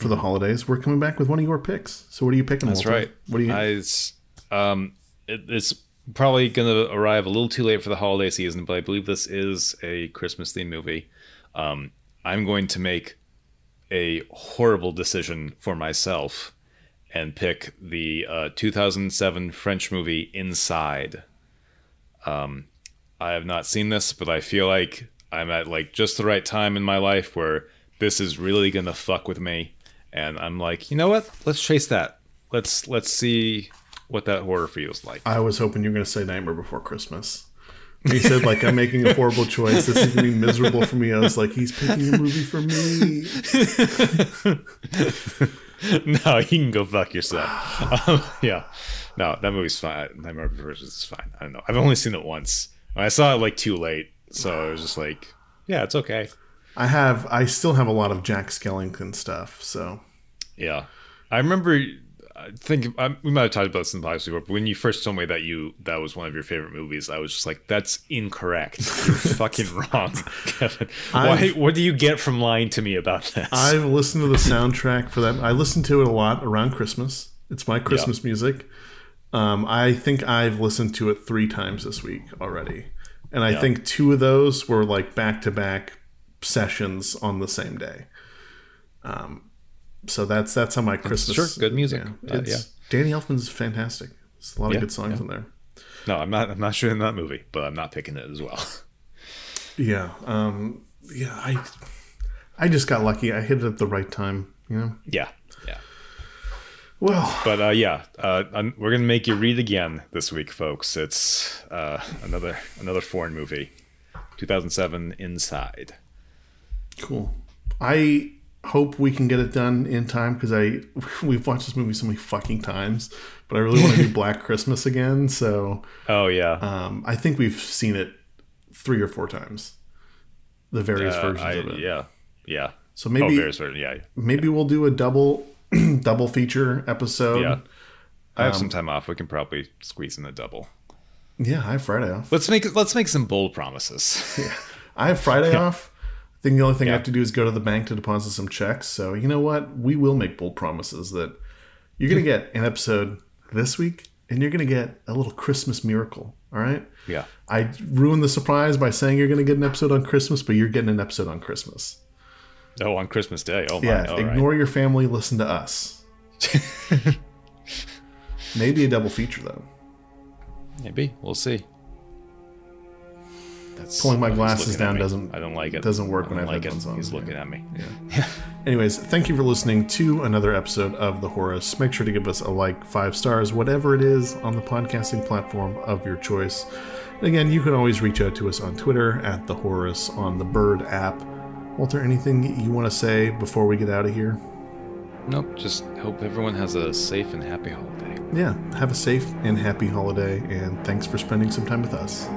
for the holidays, we're coming back with one of your picks. So what are you picking? That's Walter? right. What do you? I, um, it, it's probably going to arrive a little too late for the holiday season, but I believe this is a Christmas themed movie. Um, I'm going to make a horrible decision for myself and pick the uh, 2007 French movie Inside. Um, I have not seen this, but I feel like I'm at like just the right time in my life where this is really gonna fuck with me and I'm like, you know what? Let's chase that. Let's let's see what that horror feels like. I was hoping you were going to say Nightmare Before Christmas. He said, like, I'm making a horrible choice. This is going to be miserable for me. I was like, he's picking a movie for me. no, you can go fuck yourself. Um, yeah. No, that movie's fine. Nightmare Before Christmas is fine. I don't know. I've only seen it once. I saw it, like, too late. So I was just like, yeah, it's okay. I have I still have a lot of Jack Skellington stuff. So yeah, I remember. I think I, we might have talked about this in the podcast before, but when you first told me that you that was one of your favorite movies, I was just like, "That's incorrect. You're fucking wrong, Kevin. Why? what do you get from lying to me about this?" I've listened to the soundtrack for that. I listen to it a lot around Christmas. It's my Christmas yeah. music. Um, I think I've listened to it three times this week already. and I Yeah. think two of those were like back to back sessions on the same day. Um, so that's that's how my Christmas. sure, good music. Yeah, Uh, yeah. Danny Elfman's fantastic. There's a lot of Yeah, good songs yeah. in there. No, I'm not. I'm not sure in that movie, but I'm not picking it as well. Yeah, um, yeah. I I just got lucky. I hit it at the right time. You know. yeah, yeah. Well, But uh, yeah, uh, we're gonna make you read again this week, folks. It's uh, another another foreign movie, 2007, Inside. cool. I hope we can get it done in time because I we've watched this movie so many fucking times, but I really want to do Black Christmas again. So Oh yeah, um, I think we've seen it three or four times. The various Uh, versions I- of it. yeah, yeah. So oh, maybe various versions. Yeah, maybe we'll do a double double feature episode. yeah. I have Um, some time off. We can probably squeeze in a double. Yeah, I have Friday off. Let's make let's make some bold promises. yeah, I have Friday off. I think the only thing I have to do is go to the bank to deposit some checks. So you know what? We will make bold promises that you're gonna get an episode this week, and you're gonna get a little Christmas miracle. All right. yeah. I ruined the surprise by saying you're gonna get an episode on Christmas, but you're getting an episode on Christmas. Oh, on Christmas Day. Oh my. Yeah. all right. ignore your family. Listen to us. Maybe a double feature though. Maybe we'll see. That's Pulling my glasses down doesn't- I don't like it. doesn't work I when I have like it. headphones on, He's yeah. looking at me. Yeah. Anyways, thank you for listening to another episode of The Horus. Make sure to give us a like, five stars, whatever it is on the podcasting platform of your choice. And again, you can always reach out to us on Twitter at The Horus on the Bird app. Walter, anything you want to say before we get out of here? Nope. Just hope everyone has a safe and happy holiday. Yeah, have a safe and happy holiday, and thanks for spending some time with us.